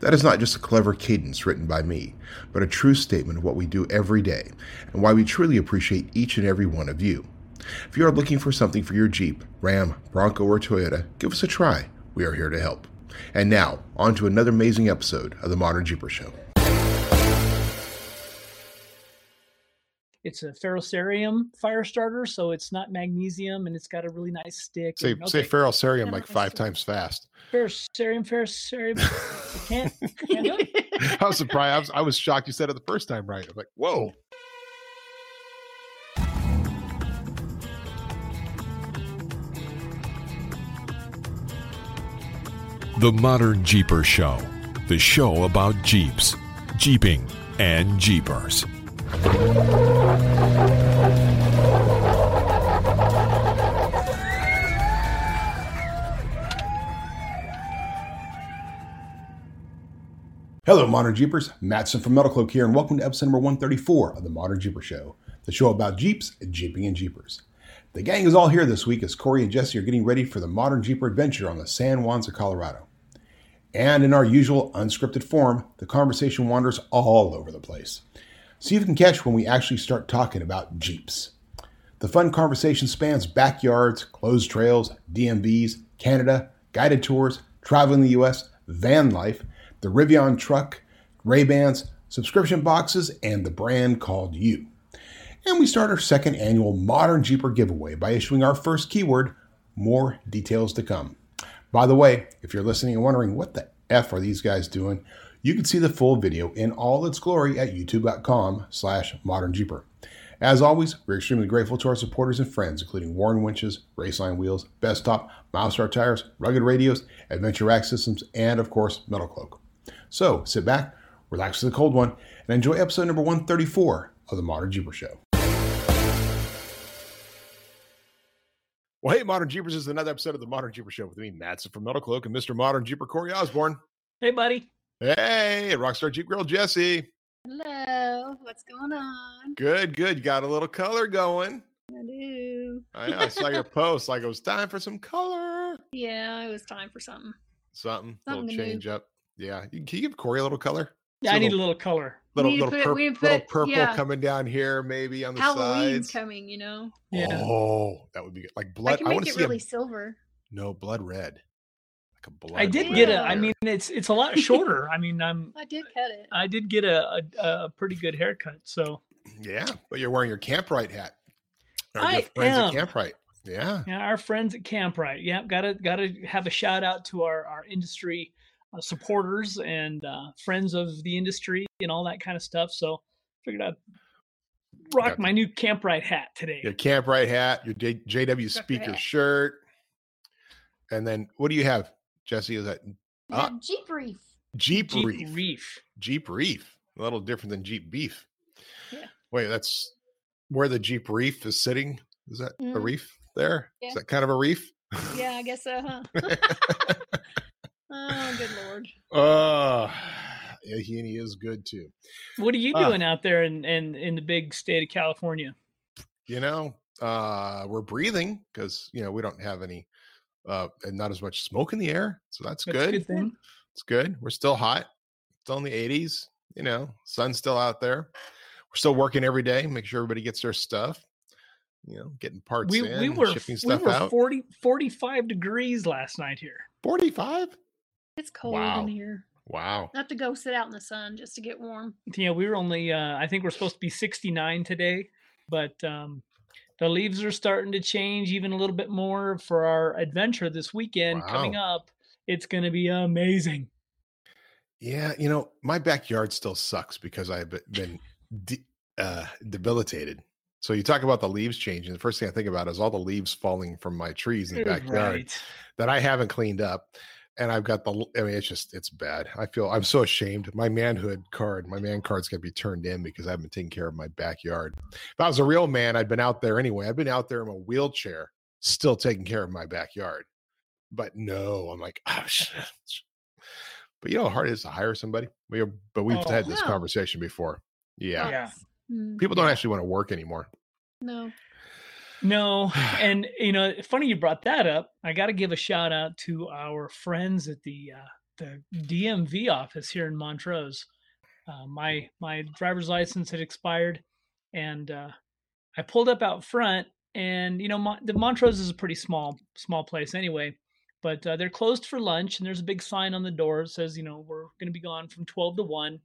That is not just a clever cadence written by me, but a true statement of what we do every day and why we truly appreciate each and every one of you. If you are looking for something for your Jeep, Ram, Bronco, or Toyota, give us a try. We are here to help. And now, on to another amazing episode of the Modern Jeeper Show. It's a ferrocerium fire starter, so it's not magnesium, and it's got a really nice stick. Say and, say ferrocerium Yeah, like five it. times fast. ferrocerium, ferrocerium. I can't, can't do it. I was surprised. I was, I was shocked you said it the first time right. I was like, whoa. The Modern Jeeper Show, the show about Jeeps, Jeeping, and Jeepers. Hello, Modern Jeepers. Matson from Metal Cloak here, and welcome to episode number 134 of the Modern Jeeper Show, the show about Jeeps, Jeeping, and Jeepers. The gang is all here this week as Corey and Jessy are getting ready for the Modern Jeeper adventure on the San Juans of Colorado. And in our usual unscripted form, the conversation wanders all over the place. See if you can catch when we actually start talking about Jeeps. The fun conversation spans backyards, closed trails, DMVs, Canada, guided tours, traveling the US, van life, the Rivian truck, Ray-Bans, subscription boxes, and the brand called you. And we start our second annual Modern Jeeper giveaway by issuing our first keyword, more details to come. By the way, if you're listening and wondering what the F are these guys doing, you can see the full video in all its glory at youtube.com slash modern jeeper. As always, we're extremely grateful to our supporters and friends, including Warn Winches, Raceline Wheels, Bestop, Milestar Tires, Rugged Radios, Adventure Rack Systems, and of course, Metal Cloak. So sit back, relax with the cold one, and enjoy episode number 134 of the Modern Jeeper Show. Well, hey, Modern Jeepers this is another episode of the Modern Jeeper Show with me, Matson from Metal Cloak, and Mr. Modern Jeeper Corey Osborne. Hey, buddy. Hey, Rockstar Jeep Girl Jessy. Hello, what's going on? Good, good. You got a little color going. I do. I, know, I saw your post like it was time for some color. Yeah, it was time for something. Something, a little Something to do. change up. Yeah. You- Can you give Corey a little color? Yeah, So I need a little- little color. Little, little, put- purp- we need to little purple yeah. coming down here, maybe on the Halloween's sides. coming, you know. Yeah. Oh, that would be good. Like blood. I can I, make want to it see really a, silver. no blood red. Like a blood. I did get a. I hair. mean, it's it's a lot shorter. I mean, I'm. I did cut it. I did get a, a, a pretty good haircut. So Yeah, but you're wearing your Kamprite hat. Our I friends am. at Kamprite. Yeah. yeah, our friends at Kamprite. Yeah, gotta gotta have a shout out to our our industry uh, supporters and uh, friends of the industry and all that kind of stuff. So figured I'd rock Got my new Kamprite hat today. Your Kamprite hat, your J- JW speaker shirt. And then what do you have, Jessy? Is that. Yeah, Jeep Reef. Jeep, Jeep Reef? Reef. Jeep Reef. A little different than Jeep Beef. Yeah. Wait, that's where the Jeep Reef is sitting. Is that a Mhm. reef there? Is Yeah. that kind of a reef? Yeah, I guess so, huh? oh, good lord. Oh, yeah, he, and he is good too. What are you Ah. doing out there in, in in the big state of California? You know, uh, we're breathing because you know we don't have any, uh, and not as much smoke in the air, so that's, That's a good. good thing. It's good. We're still hot. Still in the 80s. You know, sun's still out there. We're still working every day. Make sure everybody gets their stuff. You know, getting parts We in, we were shipping we were out. 40, 45 degrees last night here. 45. It's cold Wow. in here. Wow. I have to go sit out in the sun just to get warm. Yeah, we were only uh, I think we're supposed to be 69 today, but um, the leaves are starting to change even a little bit more for our adventure this weekend coming up. It's going to be amazing. Yeah, you know, my backyard still sucks because I've been de- uh, debilitated. So you talk about the leaves changing. The first thing I think about is all the leaves falling from my trees in the backyard Right. that I haven't cleaned up. And I've got the. I mean, it's just it's bad. I feel I'm so ashamed. My manhood card, my man card's gonna be turned in because I haven't taken care of my backyard. If I was a real man, I'd been out there anyway. I've been out there in a wheelchair, still taking care of my backyard. But no, I'm like, oh shit. But you know how hard it is to hire somebody. We are, but we've Oh, had this no. conversation before. Yeah, Yeah. Mm, people don't actually want to work anymore. no. No, and you know, funny you brought that up. I got to give a shout out to our friends at the uh, the DMV office here in Montrose. Uh, my my driver's license had expired, and uh, I pulled up out front, and you know, Mon- the Montrose is a pretty small small place anyway. But uh, they're closed for lunch, and there's a big sign on the door that says, you know, we're going to be gone from twelve to one.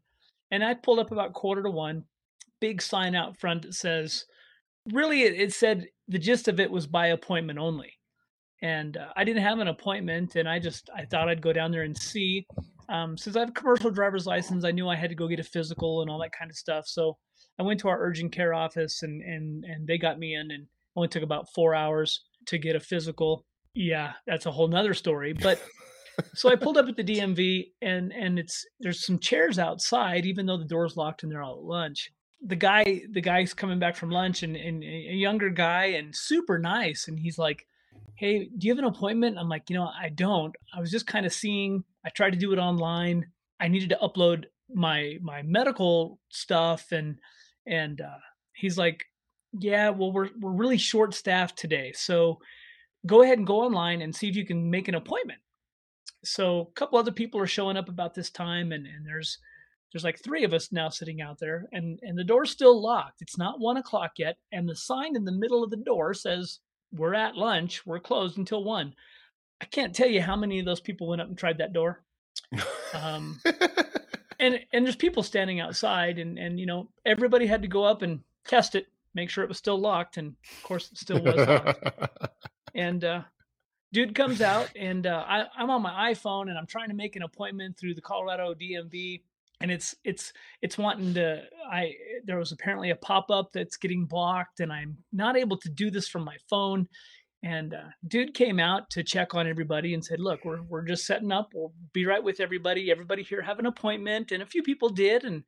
And I pulled up about quarter to one. Big sign out front that says, really it, it said the gist of it was by appointment only. And uh, i didn't have an appointment and i just i thought i'd go down there and see. Um, since i have a commercial driver's license i knew i had to go get a physical and all that kind of stuff. So i went to our urgent care office and and and they got me in and only took about four hours to get a physical. Yeah that's a whole nother story but so i pulled up at the dmv and and it's there's some chairs outside even though the door's locked and they're all at lunch the guy the guy's coming back from lunch and, and a younger guy and super nice. And he's like hey do you have an appointment? I'm like you know i don't. I was just kind of seeing i tried to do it online. I needed to upload my my medical stuff. And and uh, he's like yeah well we're we're really short staffed today. So go ahead and go online and see if you can make an appointment. So a couple other people are showing up about this time and and there's there's like three of us now sitting out there and and the door's still locked. It's not one o'clock yet and the sign in the middle of the door says we're at lunch. We're closed until one. I can't tell you how many of those people went up and tried that door. Um, and and there's people standing outside and and you know everybody had to go up and test it make sure it was still locked and of course it still was locked. And uh dude comes out and uh, I, i'm on my iphone and i'm trying to make an appointment through the colorado dmv and it's it's it's wanting to i there was apparently a pop-up that's getting blocked and i'm not able to do this from my phone. And uh, dude came out to check on everybody and said look we're, we're just setting up. We'll be right with everybody. Everybody here have an appointment. And a few people did. And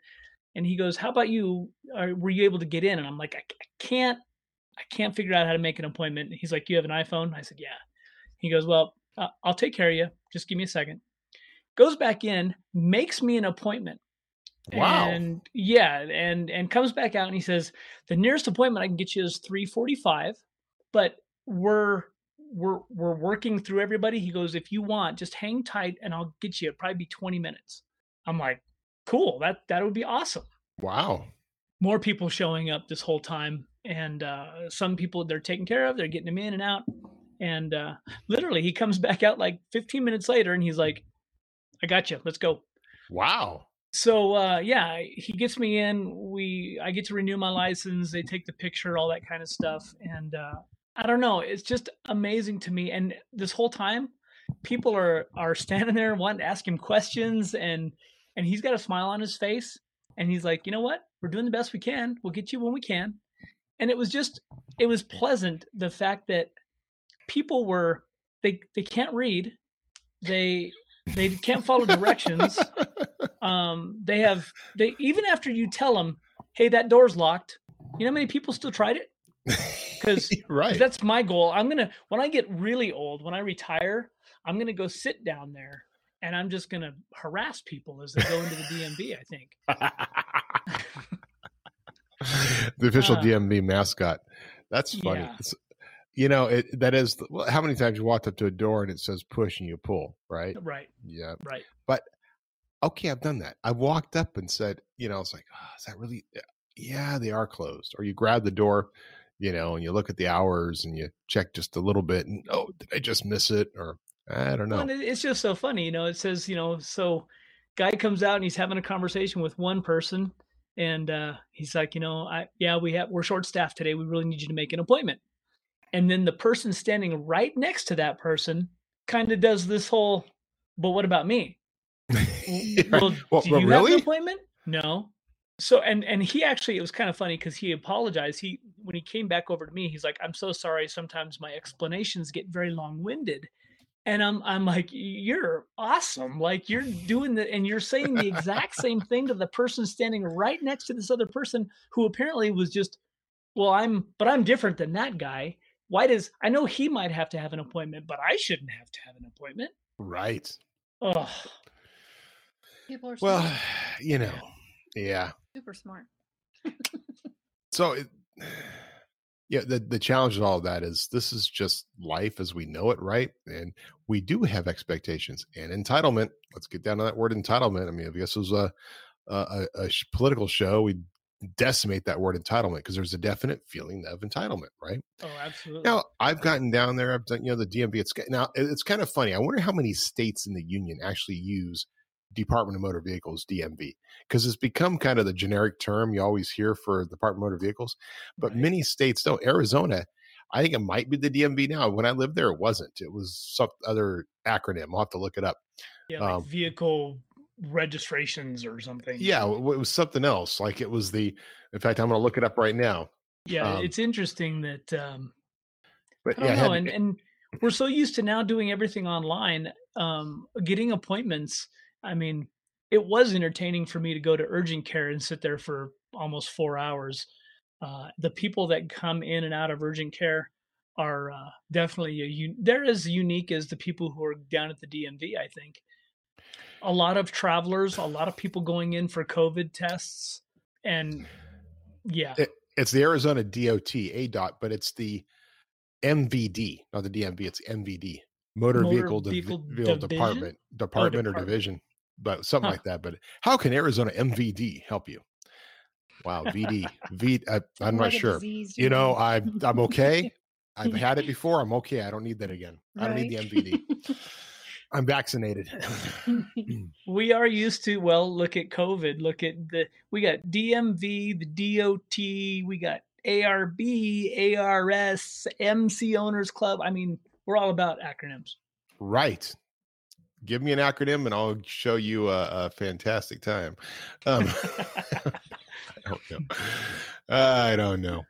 and he goes how about you Are, were you able to get in? And i'm like I, I can't i can't figure out how to make an appointment. And he's like you have an iphone? I said yeah. He goes well uh, i'll take care of you. Just give me a second. Goes back in makes me an appointment Wow. and yeah and and comes back out and he says the nearest appointment i can get you is 345 but we're we're we're working through everybody. He goes if you want just hang tight and i'll get you. It'll probably be 20 minutes. I'm like cool. That that would be awesome. Wow. more people showing up this whole time and uh, some people they're taking care of they're getting them in and out. And uh, literally he comes back out like 15 minutes later and he's like i got you. Let's go. Wow. So uh, yeah he gets me in we i get to renew my license they take the picture all that kind of stuff and uh, i don't know it's just amazing to me and this whole time people are are standing there wanting to ask him questions and and he's got a smile on his face and he's like you know what? We're doing the best we can we'll get you when we can. And it was just it was pleasant the fact that people were they they can't read they they can't follow directions um they have they even after you tell them hey that door's locked you know how many people still tried it because right. that's my goal i'm gonna when i get really old when i retire i'm gonna go sit down there and i'm just gonna harass people as they go into the dmv i think the official Uh, DMV mascot. That's funny. yeah. You know, it that is well, how many times you walked up to a door and it says push and you pull, right? right Yeah. right Okay, I've done that. I walked up and said, you know, it's like, oh, is that really? Yeah, they are closed. Or you grab the door, you know, and you look at the hours and you check just a little bit, and oh, did I just miss it? Or I don't know. Well, it's just so funny, you know. It says, you know, so guy comes out and he's having a conversation with one person, and uh, he's like, you know, I yeah, we have we're short staffed today. We really need you to make an appointment. And then the person standing right next to that person kind of does this whole, but what about me? Well, Well, do well, you have really? an appointment? No. So and and he actually it was kind of funny because he apologized. He when he came back over to me, he's like, "I'm so sorry. Sometimes my explanations get very long winded." and I'm I'm like, you're awesome. Like you're doing the and you're saying the exact same thing to the person standing right next to this other person who apparently was just, well, I'm but I'm different than that guy. Why does I know he might have to have an appointment, but I shouldn't have to have an appointment? Right. Oh, People are Well, you know, yeah. super smart. So, it, yeah, the the challenge of all of that is this is just life as we know it, right? And we do have expectations and entitlement. Let's get down to that word entitlement. I mean, if this was a a, a, a political show, we decimate that word entitlement because there's a definite feeling of entitlement, right? oh, absolutely. Now, I've gotten down there. I've done, you know, the DMV. It's now it's kind of funny. I wonder how many states in the union actually use Department of Motor Vehicles DMV because it's become kind of the generic term you always hear for Department of Motor Vehicles. But Right. many states don't. Arizona, I think it might be the DMV now. When I lived there, it wasn't. It was some other acronym. I'll have to look it up. yeah, like um, vehicle registrations or something. Yeah, it was something else. Like it was the. In fact, I'm going to look it up right now. Yeah, um, it's interesting that um But I don't yeah, know, had- and, and we're so used to now doing everything online, um, getting appointments. I mean, it was entertaining for me to go to urgent care and sit there for almost four hours. Uh, the people that come in and out of urgent care are uh, definitely a they're as unique as the people who are down at the DMV. I think a lot of travelers, a lot of people going in for COVID tests, and yeah, It- it's the Arizona DOT, ADOT, but it's the MVD, not the DMV. It's MVD, Motor, Motor Vehicle, Vehicle Division? Department, Department or Department. Division, but something Huh. like that. But how can Arizona MVD help you? Wow, VD, V. I, I'm not sure. disease, You know, know? I'm I'm okay. I've had it before. I'm okay. I don't need that again. I don't need the MVD. I'm vaccinated. we are used to well look at covid look at the we got dmv the dot we got arb ars mc owners club i mean we're all about acronyms Right. Give me an acronym and I'll show you a, a fantastic time. Um, I don't know. I don't know.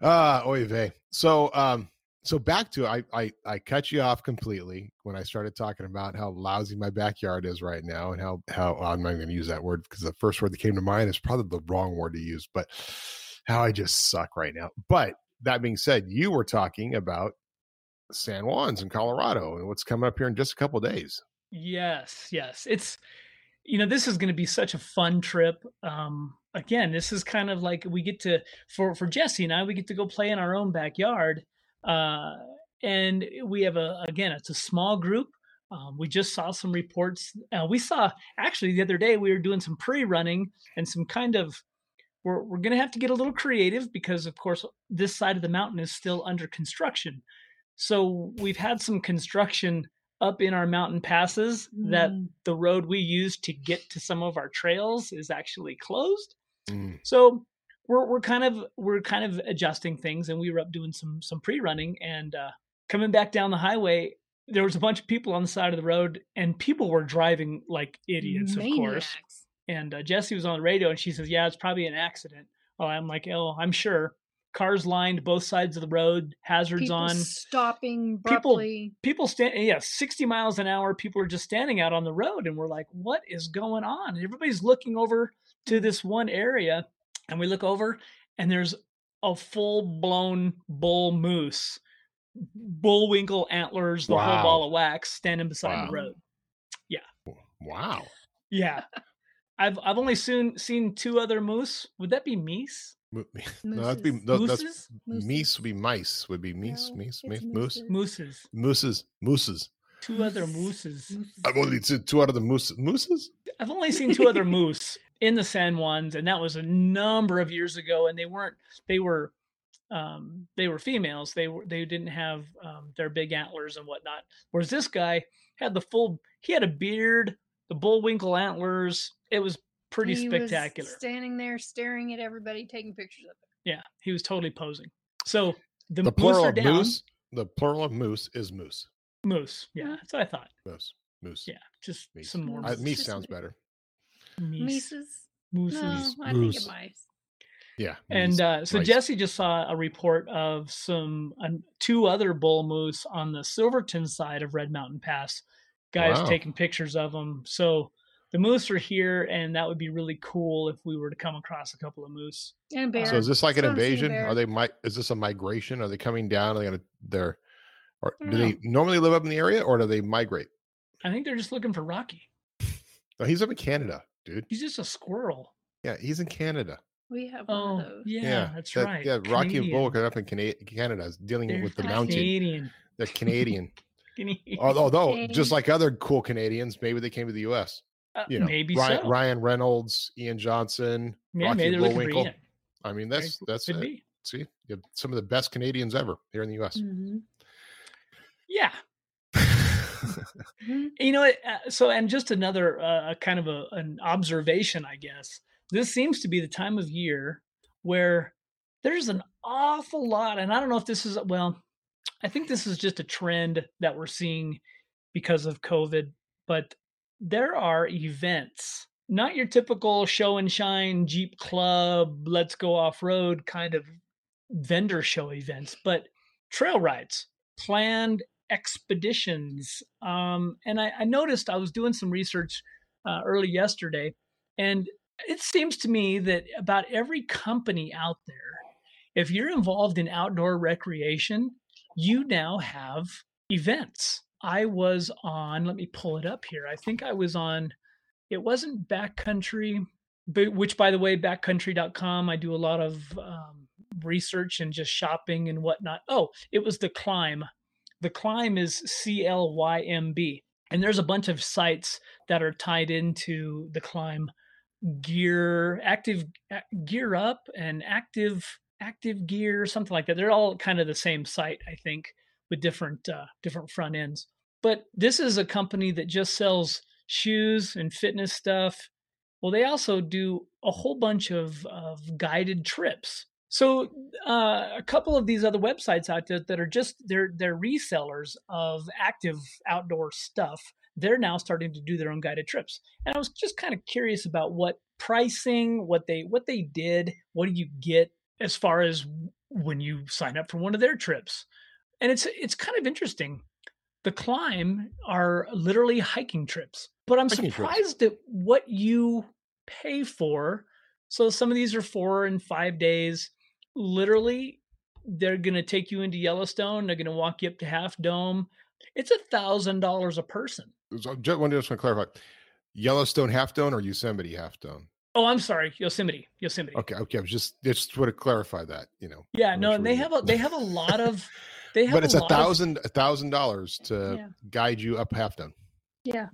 Uh, oy vey. So, um, so back to I, I I cut you off completely when I started talking about how lousy my backyard is right now and how how well, I'm not going to use that word because the first word that came to mind is probably the wrong word to use, but how I just suck right now. But that being said, you were talking about San Juan's in Colorado and what's coming up here in just a couple of days. Yes yes. It's you know this is going to be such a fun trip um again this is kind of like we get to for for jessy and i we get to go play in our own backyard uh and we have a again it's a small group um, we just saw some reports uh, we saw actually the other day we were doing some pre-running and some kind of we're, we're going to have to get a little creative because of course this side of the mountain is still under construction. So we've had some construction up in our mountain passes that Mm. the road we use to get to some of our trails is actually closed. Mm. So we're we're kind of we're kind of adjusting things, and we were up doing some some pre running and uh, coming back down the highway. There was a bunch of people on the side of the road, and people were driving like idiots, of course. And uh, Jessy was on the radio, and she says, "Yeah, it's probably an accident." Oh, I'm like, "Oh, I'm sure." Cars lined both sides of the road, hazards People on stopping People- abruptly. people people stand yeah 60 miles an hour people are just standing out on the road and we're like what is going on and everybody's looking over to this one area and we look over and there's a full blown bull moose bullwinkle antlers the whole ball of wax standing beside Wow. the road Yeah. Wow. yeah i've i've only seen seen two other moose would that be meese Mo- No, that'd be Mooses. no, that's meese would be mice would be meese No, meese it's meese moose mooses. mooses mooses mooses. two other mooses Mooses. I've only seen two out of the moose mooses. I've only seen two other moose in the San Juans, and that was a number of years ago. And they weren't; they were, um, they were females. They were they didn't have um, their big antlers and whatnot. Whereas this guy had the full. He had a beard, the bullwinkle antlers. It was pretty He was spectacular. standing there staring at everybody, taking pictures of it. yeah, he was totally posing. So the, The moose plural are of down. moose. The plural of moose is moose. Moose. Yeah, Yeah. that's what I thought. Moose. Moose. Yeah, just Meese. some more I, Moose. meese sounds me. better. meese. Mises? Mooses. No, I Moose. think it mice. Yeah. And uh, so nice. Jessy just saw a report of some uh, two other bull moose on the Silverton side of Red Mountain Pass. Guys wow. taking pictures of them. So the moose are here, and that would be really cool if we were to come across a couple of moose. And bears. So is this like an invasion? Are they? Mi- is this a migration? Are they coming down? Are they gonna? They're. Or do know. they mm. normally live up in the area, or do they migrate? I think they're just looking for Rocky. No, he's up in Canada, dude. He's just a squirrel. Yeah, he's in Canada. We have one oh, of those. Yeah, yeah that's that, right. Yeah, Rocky Canadian. and Bullock are up in Canada, dealing They're with the mountain. Canadian. They're Canadian. Although, just like other cool Canadians, maybe they came to the U.S. Uh, you know, maybe Ryan, so. Ryan, Reynolds, Ian Johnson, yeah, Rocky maybe Bullwinkle. I mean, that's that's it. Be. See, some of the best Canadians ever here in the U.S. Mm-hmm. Yeah. mm-hmm. You know, uh, so and just another uh, kind of a, an observation, I guess. This seems to be the time of year where there's an awful lot, and I don't know if this is well. I think this is just a trend that we're seeing because of COVID, but there are events, not your typical show and shine Jeep club, let's go off road kind of vendor show events, but trail rides, planned expeditions. Um, and I, I, noticed I was doing some research uh, early yesterday, and it seems to me that about every company out there, if you're involved in outdoor recreation, you now have events. I was on, let me pull it up here. I think I was on, it wasn't Backcountry, which by the way, backcountry.com, I do a lot of um, research and just shopping and whatnot. Oh, it was the Clymb. The Clymb is C L Y M B. And there's a bunch of sites that are tied into the Clymb gear active gear up and active active gear something like that they're all kind of the same site i think with different uh, different front ends but this is a company that just sells shoes and fitness stuff well they also do a whole bunch of, of guided trips so uh, a couple of these other websites out there that are just they're they're resellers of active outdoor stuff they're now starting to do their own guided trips. And I was just kind of curious about what pricing, what they what they did, what do you get as far as when you sign up for one of their trips. And it's it's kind of interesting. The Clymb are literally hiking trips, but I'm hiking surprised trips. at what you pay for. So some of these are 4 and 5 days. Literally they're going to take you into Yellowstone, they're going to walk you up to Half Dome. It's a thousand dollars a person so just want to clarify Yellowstone Half Dome or Yosemite Half Dome? Oh, I'm sorry, Yosemite. Yosemite. Okay, okay. I was just just want to clarify that. You know. Yeah, no, and they have a they have a lot of they have. but it's a, a thousand a thousand dollars to yeah. guide you up Half Dome. Yeah.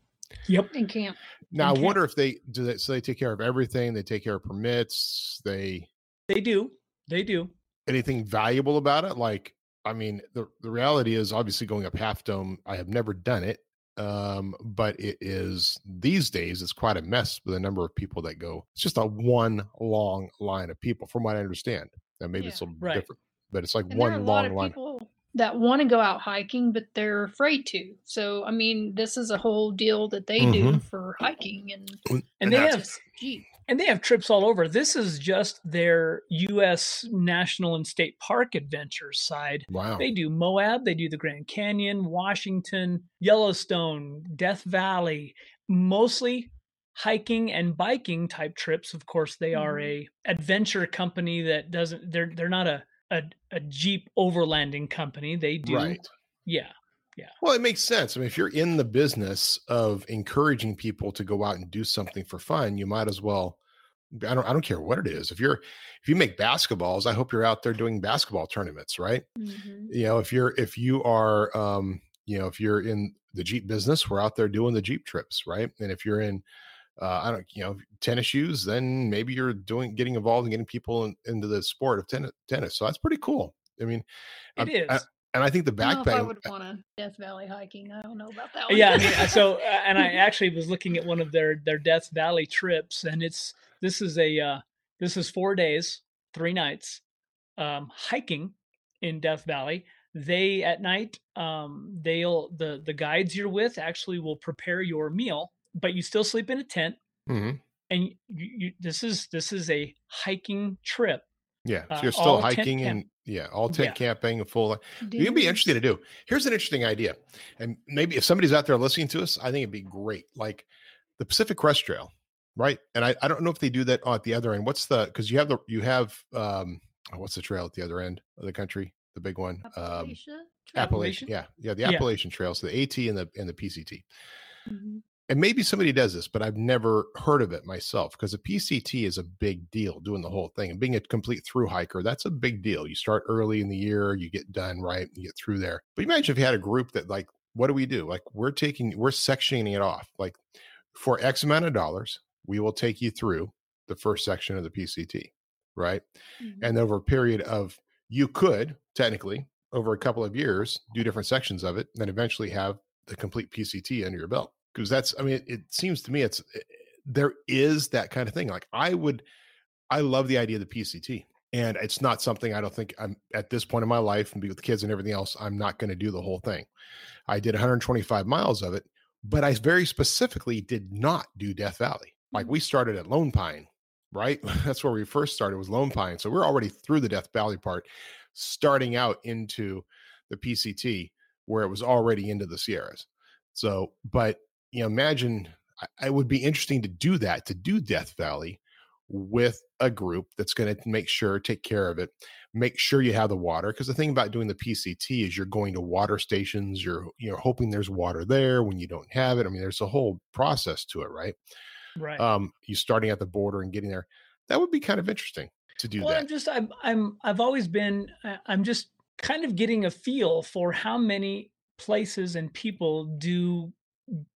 Yep. In camp. Now In I wonder if they do that. So they take care of everything. They take care of permits. They. They do. They do. Anything valuable about it? Like, I mean, the the reality is obviously going up Half Dome. I have never done it um, but it is these days it's quite a mess with the number of people that go. It's just a one long line of people, from what I understand. Now maybe yeah, it's a little right. different, but it's like and one long line. People that want to go out hiking, but they're afraid to. So I mean, this is a whole deal that they mm-hmm. do for hiking and and, and they have Jeep and they have trips all over. This is just their U.S. national and state park adventures side. Wow. They do Moab, they do the Grand Canyon, Washington, Yellowstone, Death Valley, mostly hiking and biking type trips. Of course, they are mm-hmm. a adventure company that doesn't. They're they're not a a, a Jeep overlanding company. They do. Right. Yeah. Yeah. Well, it makes sense. I mean, if you're in the business of encouraging people to go out and do something for fun, you might as well. I don't. I don't care what it is. If you're, if you make basketballs, I hope you're out there doing basketball tournaments, right? Mm-hmm. You know, if you're, if you are, um, you know, if you're in the Jeep business, we're out there doing the Jeep trips, right? And if you're in, uh, I don't, you know, tennis shoes, then maybe you're doing, getting involved and in getting people in, into the sport of tennis. Tennis. So that's pretty cool. I mean, it is. I, and I think the backpack. I, I would want to Death Valley hiking. I don't know about that. One. Yeah, I mean, so uh, and I actually was looking at one of their their Death Valley trips, and it's this is a uh, this is four days, three nights, um, hiking in Death Valley. They at night, um, they'll the the guides you're with actually will prepare your meal, but you still sleep in a tent. Mm-hmm. And you, you, this is this is a hiking trip Yeah, so you're uh, still uh, hiking and yeah, all tent yeah. camping, full. You'd be interesting to do. Here's an interesting idea, and maybe if somebody's out there listening to us, I think it'd be great. Like the Pacific Crest Trail, right? And I, I don't know if they do that at the other end. What's the because you have the you have um oh, what's the trail at the other end of the country? The big one, um, Appalachia. Appalachian, yeah, yeah, the Appalachian yeah. So the AT and the and the PCT. Mm-hmm and maybe somebody does this, but I've never heard of it myself because a PCT is a big deal doing the whole thing and being a complete through hiker. That's a big deal. You start early in the year, you get done right, you get through there. But imagine if you had a group that like, what do we do? Like we're taking, we're sectioning it off. Like for X amount of dollars, we will take you through the first section of the PCT, right? Mm-hmm. And over a period of, you could technically over a couple of years do different sections of it, and then eventually have the complete PCT under your belt because that's i mean it seems to me it's eh, there is that kind of thing like i would i love the idea of the pct and it's not something i don't think i'm at this point in my life and be with the kids and everything else i'm not going to do the whole thing. I did 125 miles of it but i very specifically did not do death valley. Like mm. we started at lone pine right? That's where we first started was lone pine so we're already through the death valley part starting out into the pct where it was already into the sierras. So but you know, imagine it would be interesting to do that, to do Death Valley with a group that's going to make sure, take care of it, make sure you have the water. Because the thing about doing the PCT is you're going to water stations, you're you're hoping there's water there when you don't have it. I mean, there's a whole process to it, right? Right. Um, you starting at the border and getting there. That would be kind of interesting to do well, that. I'm just I'm I'm I've always been I'm just kind of getting a feel for how many places and people do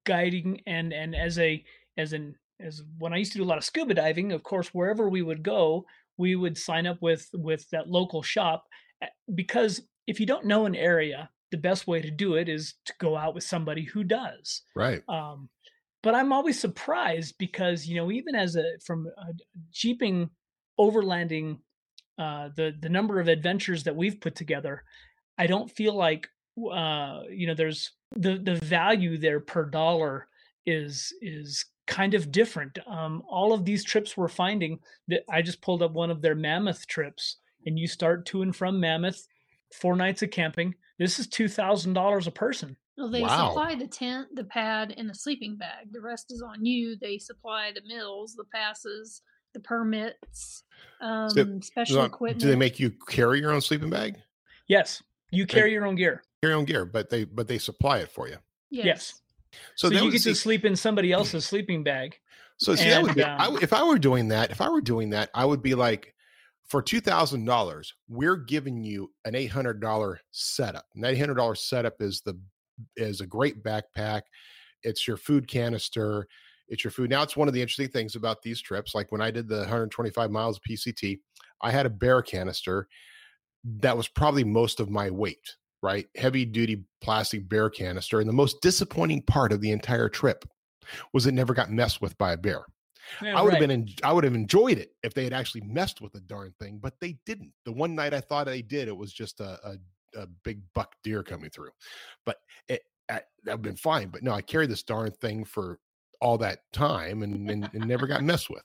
guiding and and as a as an as when I used to do a lot of scuba diving, of course, wherever we would go, we would sign up with with that local shop eh, because if you don't know an area, the best way to do it is to go out with somebody who does. Right. Um, but I'm always surprised because you know even as a from a jeeping overlanding uh, the the number of adventures that we've put together, I don't feel like uh, you know there's the the value there per dollar is is kind of different. Um, all of these trips we're finding that I just pulled up one of their Mammoth trips, and you start to and from Mammoth, four nights of camping. This is two thousand dollars a person. Well, they wow. supply the tent, the pad, and the sleeping bag. The rest is on you. They supply the meals, the passes, the permits, um, so, special equipment. Do they make you carry your own sleeping bag? Yes, you carry they, your own gear your own gear, but they but they supply it for you. Yes. yes. So, so you get see, to sleep in somebody else's sleeping bag. So see, and, that would be, um, I, if I were doing that, if I were doing that, I would be like, for two thousand dollars, we're giving you an eight hundred dollar setup. And that eight hundred dollar setup is the is a great backpack. It's your food canister. It's your food. Now, it's one of the interesting things about these trips. Like when I did the 125 miles PCT, I had a bear canister that was probably most of my weight right? Heavy duty plastic bear canister. And the most disappointing part of the entire trip was it never got messed with by a bear. Yeah, I would right. have been, I would have enjoyed it if they had actually messed with the darn thing, but they didn't. The one night I thought they did, it was just a, a, a big buck deer coming through, but it, that would have been fine. But no, I carried this darn thing for all that time and, and, and never got messed with.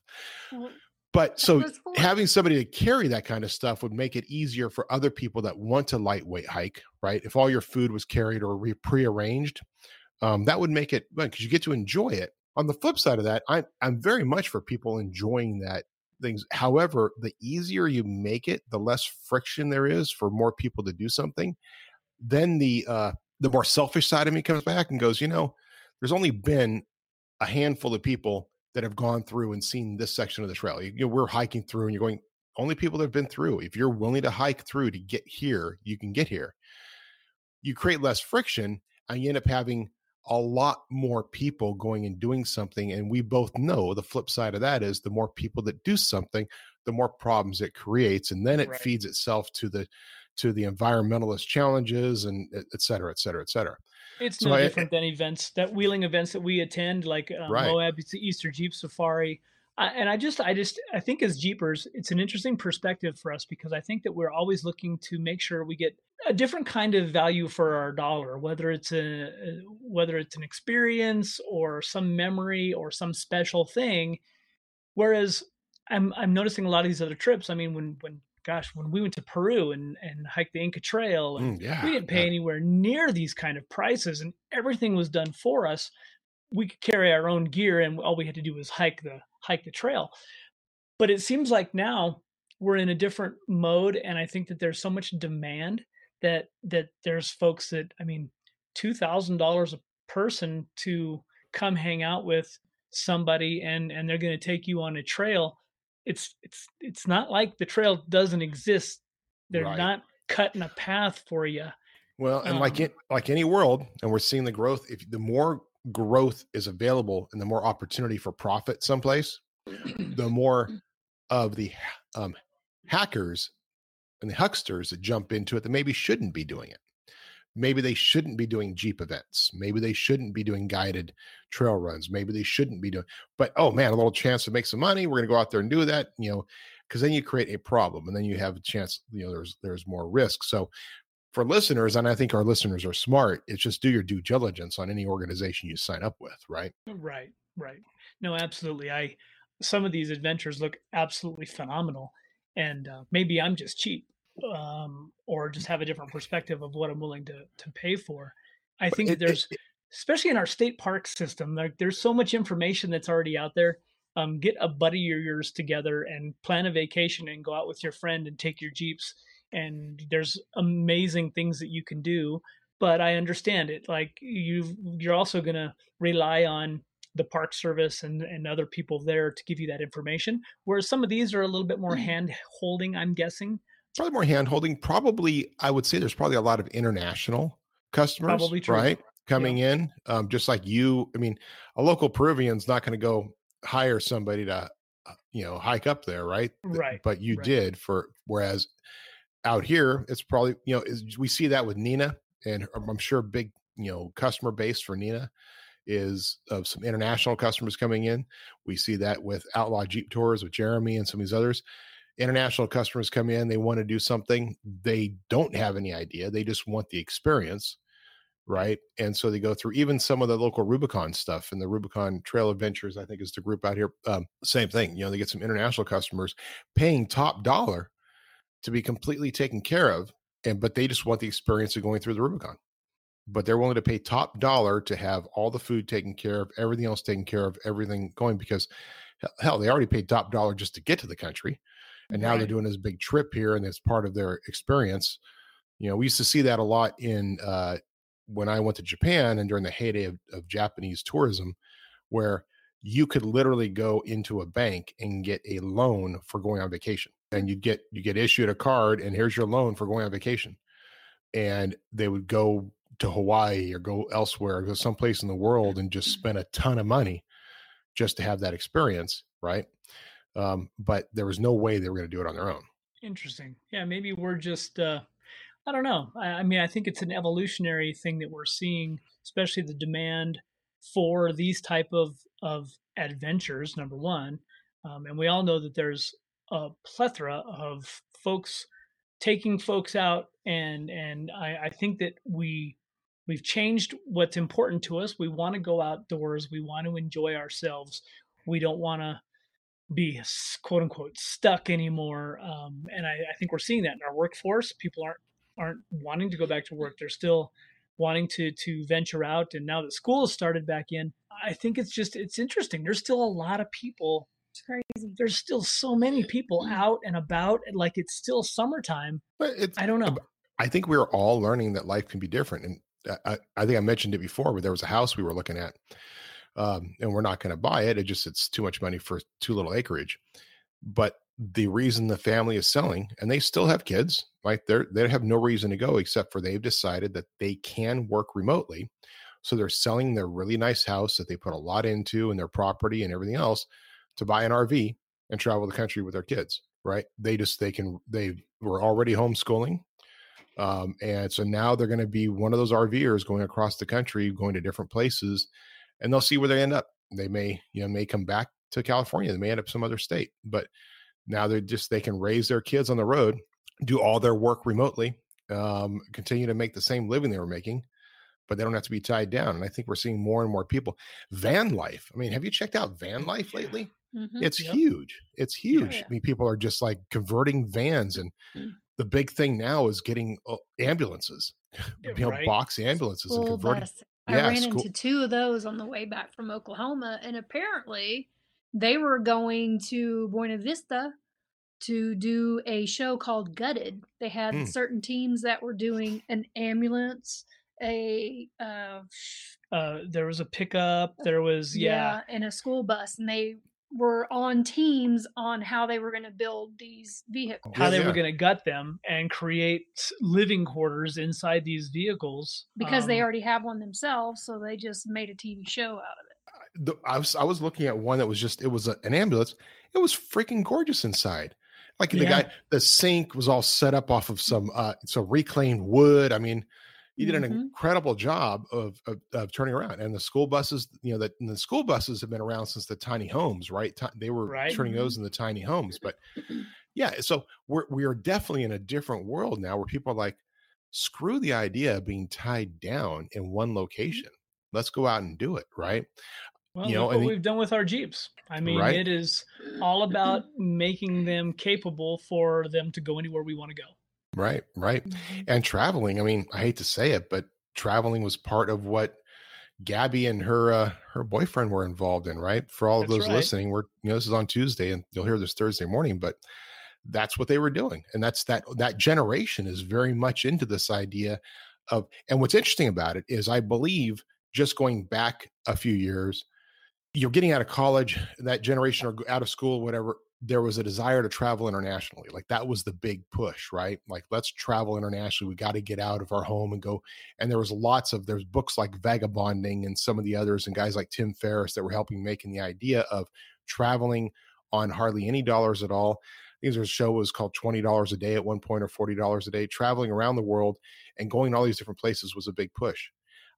But so having somebody to carry that kind of stuff would make it easier for other people that want to lightweight hike, right? If all your food was carried or re- prearranged, um, that would make it because you get to enjoy it. On the flip side of that, I, I'm very much for people enjoying that things. However, the easier you make it, the less friction there is for more people to do something. Then the uh, the more selfish side of me comes back and goes, you know, there's only been a handful of people that have gone through and seen this section of the trail. You, know, we're hiking through and you're going, only people that have been through. If you're willing to hike through to get here, you can get here. You create less friction and you end up having a lot more people going and doing something. And we both know the flip side of that is the more people that do something, the more problems it creates. And then it right. feeds itself to the to the environmentalist challenges and et cetera, et cetera, et cetera. It's so no I, different than events that wheeling events that we attend, like um, right. Moab, it's the Easter Jeep Safari. I, and I just, I just, I think as Jeepers, it's an interesting perspective for us because I think that we're always looking to make sure we get a different kind of value for our dollar, whether it's a, whether it's an experience or some memory or some special thing. Whereas I'm, I'm noticing a lot of these other trips. I mean, when, when gosh, when we went to Peru and and hiked the Inca Trail, and Mm, yeah, we didn't pay yeah. anywhere near these kind of prices, and everything was done for us. We could carry our own gear, and all we had to do was hike the hike the trail. But it seems like now we're in a different mode, and I think that there's so much demand that that there's folks that I mean, two thousand dollars a person to come hang out with somebody, and and they're going to take you on a trail. It's it's it's not like the trail doesn't exist. They're Right. not cutting a path for you. Well, and like Um, it, like any world, and we're seeing the growth. If the more growth is available and the more opportunity for profit someplace, the more of the um, hackers and the hucksters that jump into it that maybe shouldn't be doing it. Maybe they shouldn't be doing Jeep events. Maybe they shouldn't be doing guided trail runs. Maybe they shouldn't be doing, but oh man, a little chance to make some money. We're going to go out there and do that, you know, because then you create a problem and then you have a chance, you know, there's, there's more risk. So for listeners, and I think our listeners are smart, it's just do your due diligence on any organization you sign up with, right? Right, right. No, absolutely. I some of these adventures look absolutely phenomenal, and uh, maybe I'm just cheap, um, or just have a different perspective of what I'm willing to to pay for. I think it- that there's, especially in our state park system, like there's so much information that's already out there. Um, get a buddy of yours together and plan a vacation and go out with your friend and take your jeeps. And there's amazing things that you can do. But I understand it. Like you, you're also gonna rely on the park service and, and other people there to give you that information. Whereas some of these are a little bit more Mm. hand holding, I'm guessing. Probably more hand holding. Probably, I would say there's probably a lot of international customers, Probably true. right? Coming in, um, just like you. I mean, a local Peruvian's not going to go hire somebody to, uh, you know, hike up there, right? Right, But you right. did for, whereas out here, it's probably, you know, is, we see that with Nina, and I'm sure big, you know, customer base for Nina is of some international customers coming in. We see that with Outlaw Jeep Tours with Jeremy and some of these others. International customers come in, they want to do something, they don't have any idea, they just want the experience, right? And so they go through even some of the local Rubicon stuff and the Rubicon Trail Adventures, I think is the group out here. Um, same thing, you know, they get some international customers paying top dollar to be completely taken care of, and but they just want the experience of going through the Rubicon but they're willing to pay top dollar to have all the food taken care of, everything else taken care of, everything going because hell, they already paid top dollar just to get to the country. And now they're doing this big trip here and it's part of their experience. You know, we used to see that a lot in uh when I went to Japan and during the heyday of, of Japanese tourism, where you could literally go into a bank and get a loan for going on vacation. And you get you get issued a card and here's your loan for going on vacation. And they would go to Hawaii or go elsewhere, go someplace in the world and just spend a ton of money just to have that experience, right? Um, but there was no way they were going to do it on their own. Interesting. Yeah, maybe we're just uh I don't know. I, I mean, I think it's an evolutionary thing that we're seeing, especially the demand for these type of of adventures. Number one, um, and we all know that there's a plethora of folks taking folks out, and and I, I think that we we've changed what's important to us. We want to go outdoors. We want to enjoy ourselves. We don't want to be quote unquote stuck anymore. Um, and I, I think we're seeing that in our workforce. People aren't aren't wanting to go back to work. They're still wanting to to venture out. And now that school has started back in, I think it's just it's interesting. There's still a lot of people. It's crazy. There's still so many people out and about, and like it's still summertime. But it's, I don't know. I think we we're all learning that life can be different. And I- I, I think I mentioned it before, but there was a house we were looking at, um, and we're not going to buy it. It just it's too much money for too little acreage. But the reason the family is selling, and they still have kids, right? They they have no reason to go except for they've decided that they can work remotely. So they're selling their really nice house that they put a lot into and their property and everything else to buy an RV and travel the country with their kids, right? They just they can they were already homeschooling um, and so now they're going to be one of those RVers going across the country, going to different places, and they'll see where they end up. They may, you know, may come back to California. They may end up some other state, but now they're just they can raise their kids on the road, do all their work remotely, um, continue to make the same living they were making, but they don't have to be tied down. And I think we're seeing more and more people. Van life. I mean, have you checked out van life lately? Mm-hmm. It's yep. huge. It's huge. Yeah. I mean, people are just like converting vans, and mm. the big thing now is getting uh, ambulances, you know, right. box ambulances school and converting. Bus. I yeah, ran school. into two of those on the way back from Oklahoma, and apparently they were going to Buena Vista to do a show called Gutted. They had mm. certain teams that were doing an ambulance, a uh, uh, there was a pickup, there was yeah. yeah, and a school bus, and they were on teams on how they were going to build these vehicles, how they yeah. were going to gut them and create living quarters inside these vehicles because um, they already have one themselves, so they just made a TV show out of it. The, I was I was looking at one that was just it was a, an ambulance. It was freaking gorgeous inside. Like the yeah. guy, the sink was all set up off of some uh some reclaimed wood. I mean, he did an mm-hmm. incredible job of, of, of turning around. And the school buses, you know, that the school buses have been around since the tiny homes, right? They were right. turning those mm-hmm. in the tiny homes, but yeah. So we're we are definitely in a different world now where people are like, screw the idea of being tied down in one mm-hmm. location. Let's go out and do it, right? Well, you know, what we've done with our Jeeps. I mean, right? it is all about making them capable for them to go anywhere we want to go. Right, right. Mm-hmm. And traveling, I mean, I hate to say it, but traveling was part of what Gabby and her uh, her boyfriend were involved in, right? For all of those right. listening, we're you know, this is on Tuesday and you'll hear this Thursday morning, but that's what they were doing. And that's that that generation is very much into this idea of and what's interesting about it is I believe just going back a few years, you're getting out of college, that generation or out of school, whatever, there was a desire to travel internationally. Like that was the big push, right? Like let's travel internationally. We got to get out of our home and go. And there was lots of there's books like Vagabonding and some of the others and guys like Tim Ferriss that were helping making the idea of traveling on hardly any dollars at all. I think there's a show was called twenty dollars a day at one point or forty dollars a day. Traveling around the world and going to all these different places was a big push.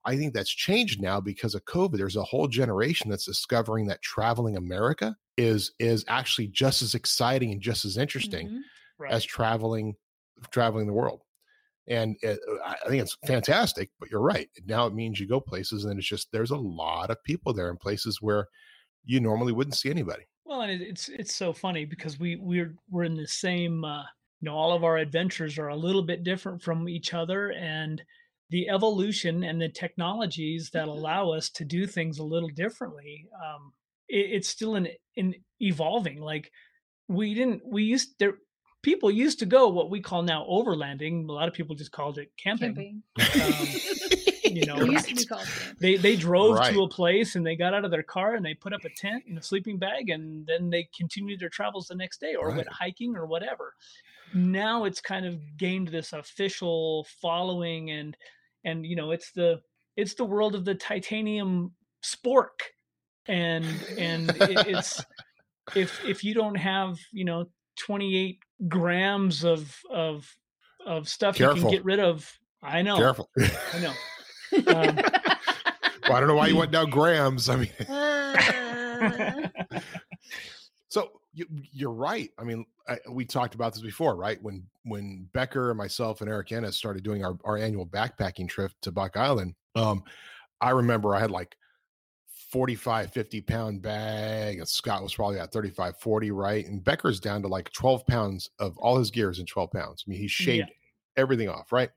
I think that's changed now because of COVID. There's a whole generation that's discovering that traveling America is is actually just as exciting and just as interesting mm-hmm. right. as traveling traveling the world. And it, I think it's fantastic. But you're right. Now it means you go places, and it's just there's a lot of people there in places where you normally wouldn't see anybody. Well, and it's it's so funny because we we're we're in the same. Uh, you know, all of our adventures are a little bit different from each other, and the evolution and the technologies that mm-hmm. allow us to do things a little differently um, it, it's still in in evolving like we didn't we used there people used to go what we call now overlanding a lot of people just called it camping, camping. Um, you know right. they they drove right. to a place and they got out of their car and they put up a tent and a sleeping bag and then they continued their travels the next day or right. went hiking or whatever now it's kind of gained this official following and and you know it's the it's the world of the titanium spork and and it, it's if if you don't have you know 28 grams of of of stuff Careful. you can get rid of i know Careful. i know um, well, i don't know why you went down grams i mean so you, you're right i mean I, we talked about this before, right? When when Becker and myself and Eric Ennis started doing our, our annual backpacking trip to Buck Island, um, I remember I had like 45, 50 pound bag, and Scott was probably at 35, 40, right? And Becker's down to like 12 pounds of all his gears in 12 pounds. I mean, he shaved yeah. everything off, right?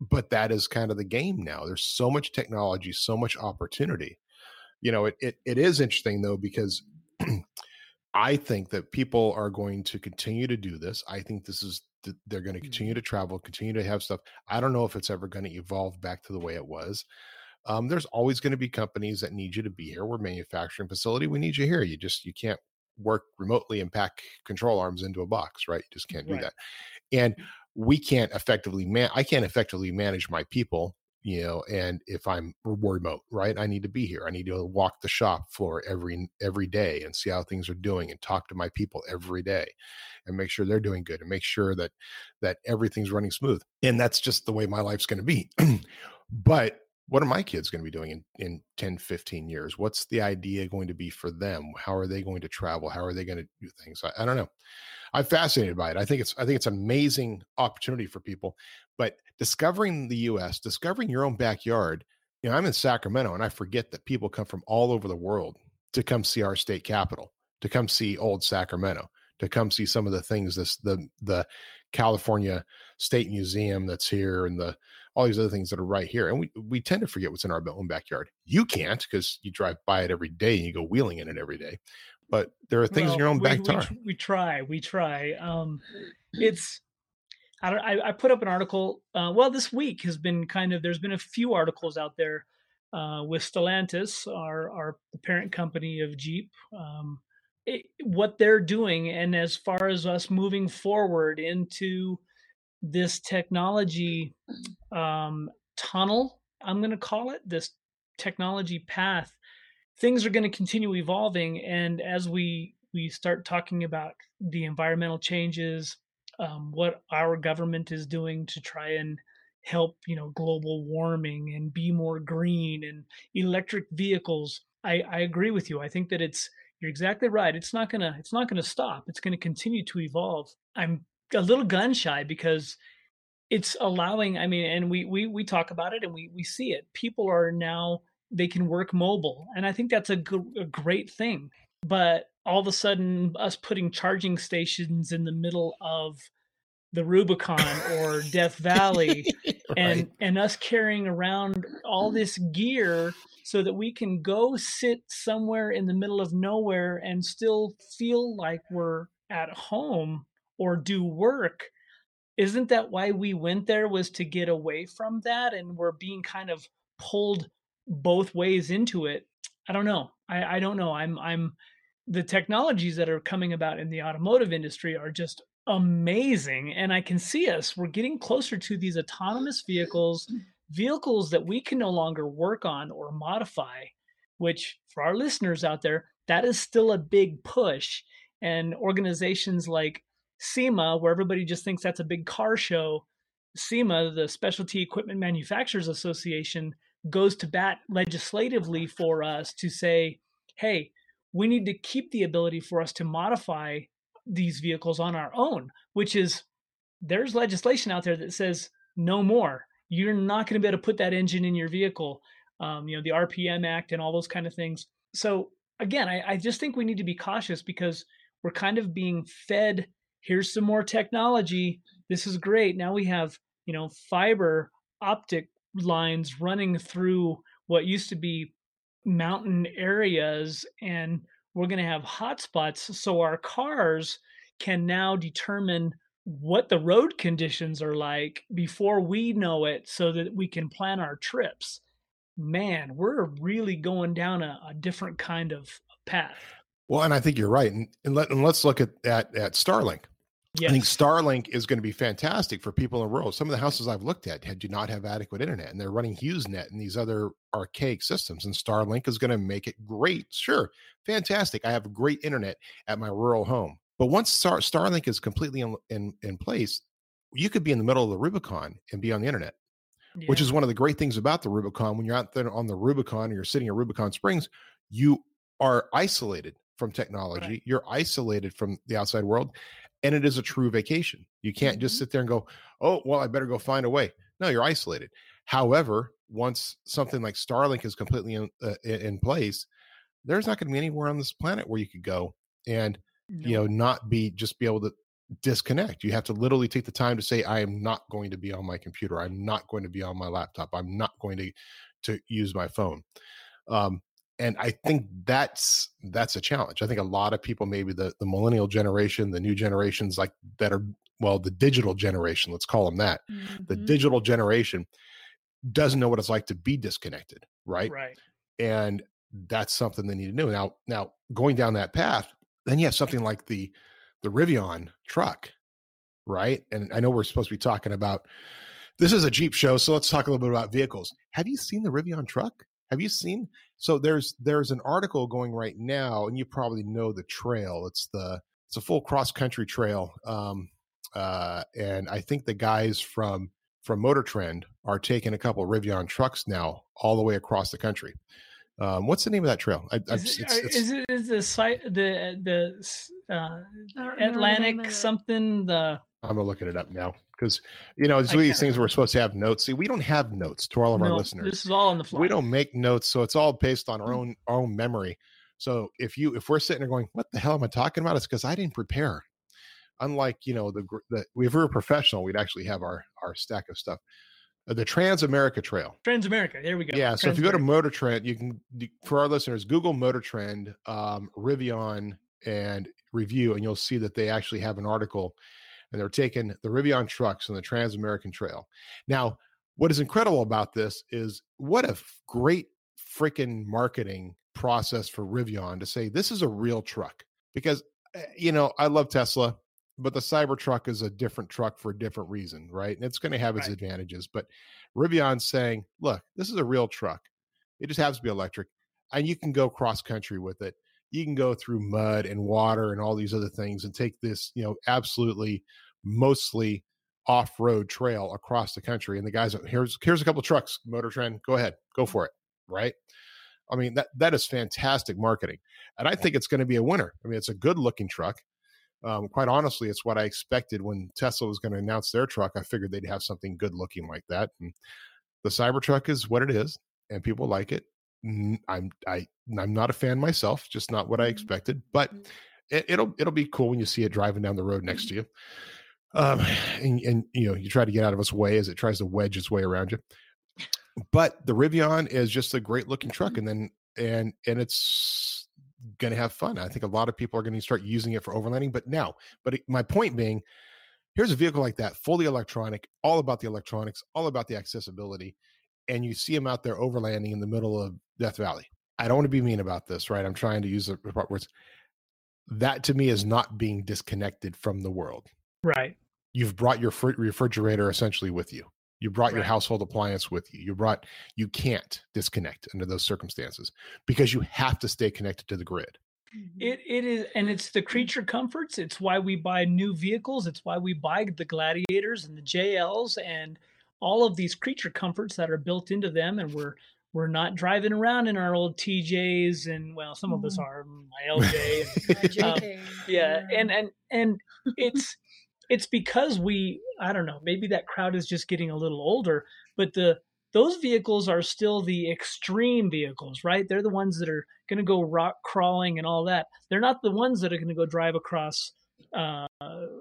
But that is kind of the game now. There's so much technology, so much opportunity. You know, it it, it is interesting though, because I think that people are going to continue to do this. I think this is they're going to continue mm-hmm. to travel, continue to have stuff. I don't know if it's ever going to evolve back to the way it was. Um, there's always going to be companies that need you to be here. We're manufacturing facility. We need you here. You just you can't work remotely and pack control arms into a box, right? You just can't do right. that. And we can't effectively man. I can't effectively manage my people you know and if i'm remote right i need to be here i need to walk the shop floor every every day and see how things are doing and talk to my people every day and make sure they're doing good and make sure that that everything's running smooth and that's just the way my life's going to be but what are my kids going to be doing in, in 10 15 years? What's the idea going to be for them? How are they going to travel? How are they going to do things? I, I, don't know. I'm fascinated by it. I think it's i think it's an amazing opportunity for people but discovering the us discovering your own backyard you know i'm in sacramento and i forget that people come from all over the world to come see our state capitol to come see old sacramento to come see some of the things this the the california state museum that's here and the all these other things that are right here. And we, we tend to forget what's in our own backyard. You can't because you drive by it every day and you go wheeling in it every day. But there are things well, in your own we, backyard. We, we, try, we try. Um, it's, I, don't, I, I put up an article. Uh, well, this week has been kind of, there's been a few articles out there uh, with Stellantis, our, our parent company of Jeep. Um, it, what they're doing and as far as us moving forward into this technology um, tunnel, I'm going to call it, this technology path, things are going to continue evolving. And as we we start talking about the environmental changes, um, what our government is doing to try and help, you know, global warming and be more green and electric vehicles. I, I agree with you. I think that it's you're exactly right. It's not gonna it's not gonna stop. It's gonna continue to evolve. I'm a little gun shy because it's allowing i mean and we we we talk about it and we we see it people are now they can work mobile and i think that's a, a great thing but all of a sudden us putting charging stations in the middle of the rubicon or death valley right. and and us carrying around all this gear so that we can go sit somewhere in the middle of nowhere and still feel like we're at home or do work isn't that why we went there was to get away from that and we're being kind of pulled both ways into it? I don't know. I, I don't know. I'm i'm the technologies that are coming about in the automotive industry are just amazing and i can see us. We're getting closer to these autonomous vehicles vehicles that we can no longer work on or modify which for our listeners out there that is still a big push and organizations like SEMA, where everybody just thinks that's a big car show, SEMA, the Specialty Equipment Manufacturers Association, goes to bat legislatively for us to say, hey, we need to keep the ability for us to modify these vehicles on our own, which is there's legislation out there that says no more. You're not going to be able to put that engine in your vehicle. Um, you know, the RPM Act and all those kind of things. So again, I, I just think we need to be cautious because we're kind of being fed here's some more technology. This is great. Now we have, you know, fiber optic lines running through what used to be mountain areas and we're going to have hotspots so our cars can now determine what the road conditions are like before we know it so that we can plan our trips man we're really going down a, a different kind of path well, and I think you're right. And, and, let, and let's look at, at, at Starlink. Yes. I think Starlink is going to be fantastic for people in rural. Some of the houses I've looked at had, do not have adequate internet, and they're running HughesNet and these other archaic systems. And Starlink is going to make it great. Sure, fantastic. I have great internet at my rural home. But once Star, Starlink is completely in, in, in place, you could be in the middle of the Rubicon and be on the internet, yeah. which is one of the great things about the Rubicon. When you're out there on the Rubicon and you're sitting at Rubicon Springs, you are isolated from technology. Right. You're isolated from the outside world, and it is a true vacation. You can't mm-hmm. just sit there and go, "Oh, well, I better go find a way." No, you're isolated. However, once something like Starlink is completely in, uh, in place, there's not going to be anywhere on this planet where you could go and no. you know not be just be able to disconnect. You have to literally take the time to say, "I am not going to be on my computer. I'm not going to be on my laptop. I'm not going to to use my phone." Um, and I think that's that's a challenge. I think a lot of people, maybe the the millennial generation, the new generations, like that are well, the digital generation, let's call them that. Mm-hmm. The digital generation doesn't know what it's like to be disconnected, right? Right. And that's something they need to know. Now, now going down that path, then you have something like the the Rivian truck, right? And I know we're supposed to be talking about this is a Jeep show, so let's talk a little bit about vehicles. Have you seen the Rivian truck? Have you seen? So there's there's an article going right now, and you probably know the trail. It's the it's a full cross country trail, um, uh, and I think the guys from from Motor Trend are taking a couple Rivian trucks now all the way across the country. Um, what's the name of that trail? I, is, it, it's, it's, is, it is the site the the uh, Atlantic something the I'm gonna look it up now because you know it's these things we're supposed to have notes. See, we don't have notes to all of no, our listeners. This is all on the fly. We don't make notes, so it's all based on our own our own memory. So if you if we're sitting there going, "What the hell am I talking about?" It's because I didn't prepare. Unlike you know the the if we were professional, we'd actually have our our stack of stuff. Uh, the Trans America Trail. Trans America. There we go. Yeah. So if you go to Motor Trend, you can for our listeners, Google Motor Trend, um, Rivian, and review, and you'll see that they actually have an article, and they're taking the Rivian trucks on the Trans American Trail. Now, what is incredible about this is what a great freaking marketing process for Rivian to say this is a real truck because eh, you know I love Tesla but the Cybertruck is a different truck for a different reason, right? And it's going to have its right. advantages. But Rivian's saying, look, this is a real truck. It just happens to be electric, and you can go cross country with it. You can go through mud and water and all these other things and take this, you know, absolutely mostly off-road trail across the country. And the guys, here's here's a couple trucks, Motor Trend. Go ahead, go for it, right? I mean that that is fantastic marketing, and I think it's going to be a winner. I mean, it's a good-looking truck um, quite honestly, it's what I expected when Tesla was going to announce their truck. I figured they'd have something good looking like that. And the Cybertruck is what it is, and people like it. I'm I I'm not a fan myself, just not what I mm-hmm. expected. But mm-hmm. it, will it'll be cool when you see it driving down the road next mm-hmm. to you. Um, and, and you know you try to get out of its way as it tries to wedge its way around you. But the Rivian is just a great looking truck, and then and and it's going to have fun. I think a lot of people are going to start using it for overlanding. But now, but my point being, here's a vehicle like that, fully electronic, all about the electronics, all about the accessibility, and you see them out there overlanding in the middle of Death Valley. I don't want to be mean about this, right? I'm trying to use the words. That to me is not being disconnected from the world. Right. You've brought your refrigerator essentially with you. You brought right. your household appliance with you. You brought you can't disconnect under those circumstances because you have to stay connected to the grid. Mm-hmm. It it is and it's the creature comforts. It's why we buy new vehicles. It's why we buy the gladiators and the JLs and all of these creature comforts that are built into them and we're we're not driving around in our old TJs and well some of us mm-hmm. are my LJ and, um, yeah and and and it's it's because we i don't know maybe that crowd is just getting a little older but the those vehicles are still the extreme vehicles right? They're the ones that are going to go rock crawling and all that. They're not the ones that are going to go drive across uh,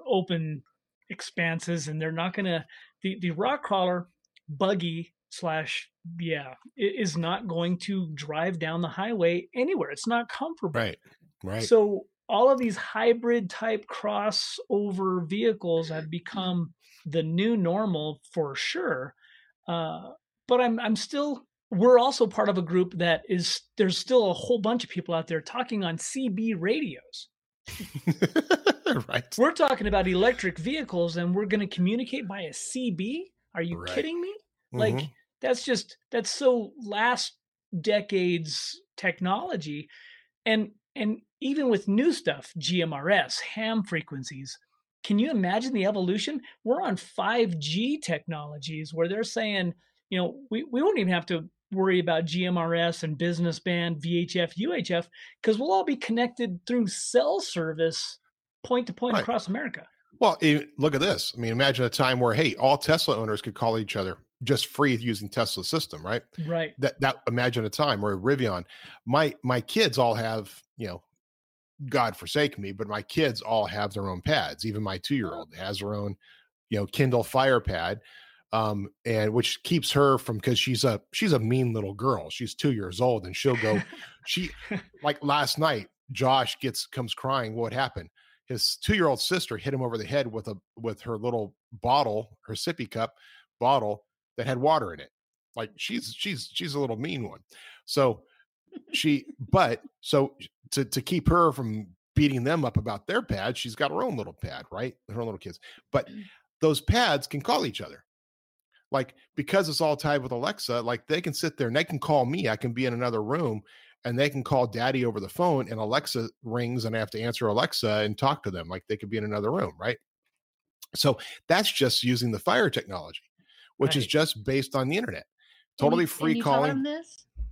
open expanses and they're not going to the, the rock crawler buggy slash yeah is not going to drive down the highway anywhere it's not comfortable right right so all of these hybrid type crossover vehicles have become the new normal for sure. Uh, but I'm I'm still we're also part of a group that is there's still a whole bunch of people out there talking on CB radios. right. We're talking about electric vehicles and we're going to communicate by a CB? Are you right. kidding me? Mm-hmm. Like that's just that's so last decade's technology and and even with new stuff, GMRS, ham frequencies, can you imagine the evolution? We're on 5G technologies where they're saying, you know, we, we won't even have to worry about GMRS and business band, VHF, UHF, because we'll all be connected through cell service point to point right. across America. Well, look at this. I mean, imagine a time where, hey, all Tesla owners could call each other just free using Tesla system, right? Right. That that imagine a time where Rivian, my my kids all have, you know, God forsake me, but my kids all have their own pads. Even my two year old has her own, you know, Kindle Fire pad, um, and which keeps her from because she's a she's a mean little girl. She's two years old, and she'll go. she like last night, Josh gets comes crying. What happened? His two year old sister hit him over the head with a with her little bottle, her sippy cup bottle that had water in it. Like she's she's she's a little mean one. So she but so to to keep her from beating them up about their pad, she's got her own little pad, right? Her own little kids. But mm. those pads can call each other. Like because it's all tied with Alexa, like they can sit there and they can call me. I can be in another room and they can call daddy over the phone and Alexa rings and I have to answer Alexa and talk to them like they could be in another room, right? So that's just using the fire technology. Which right. is just based on the internet. Totally and free calling.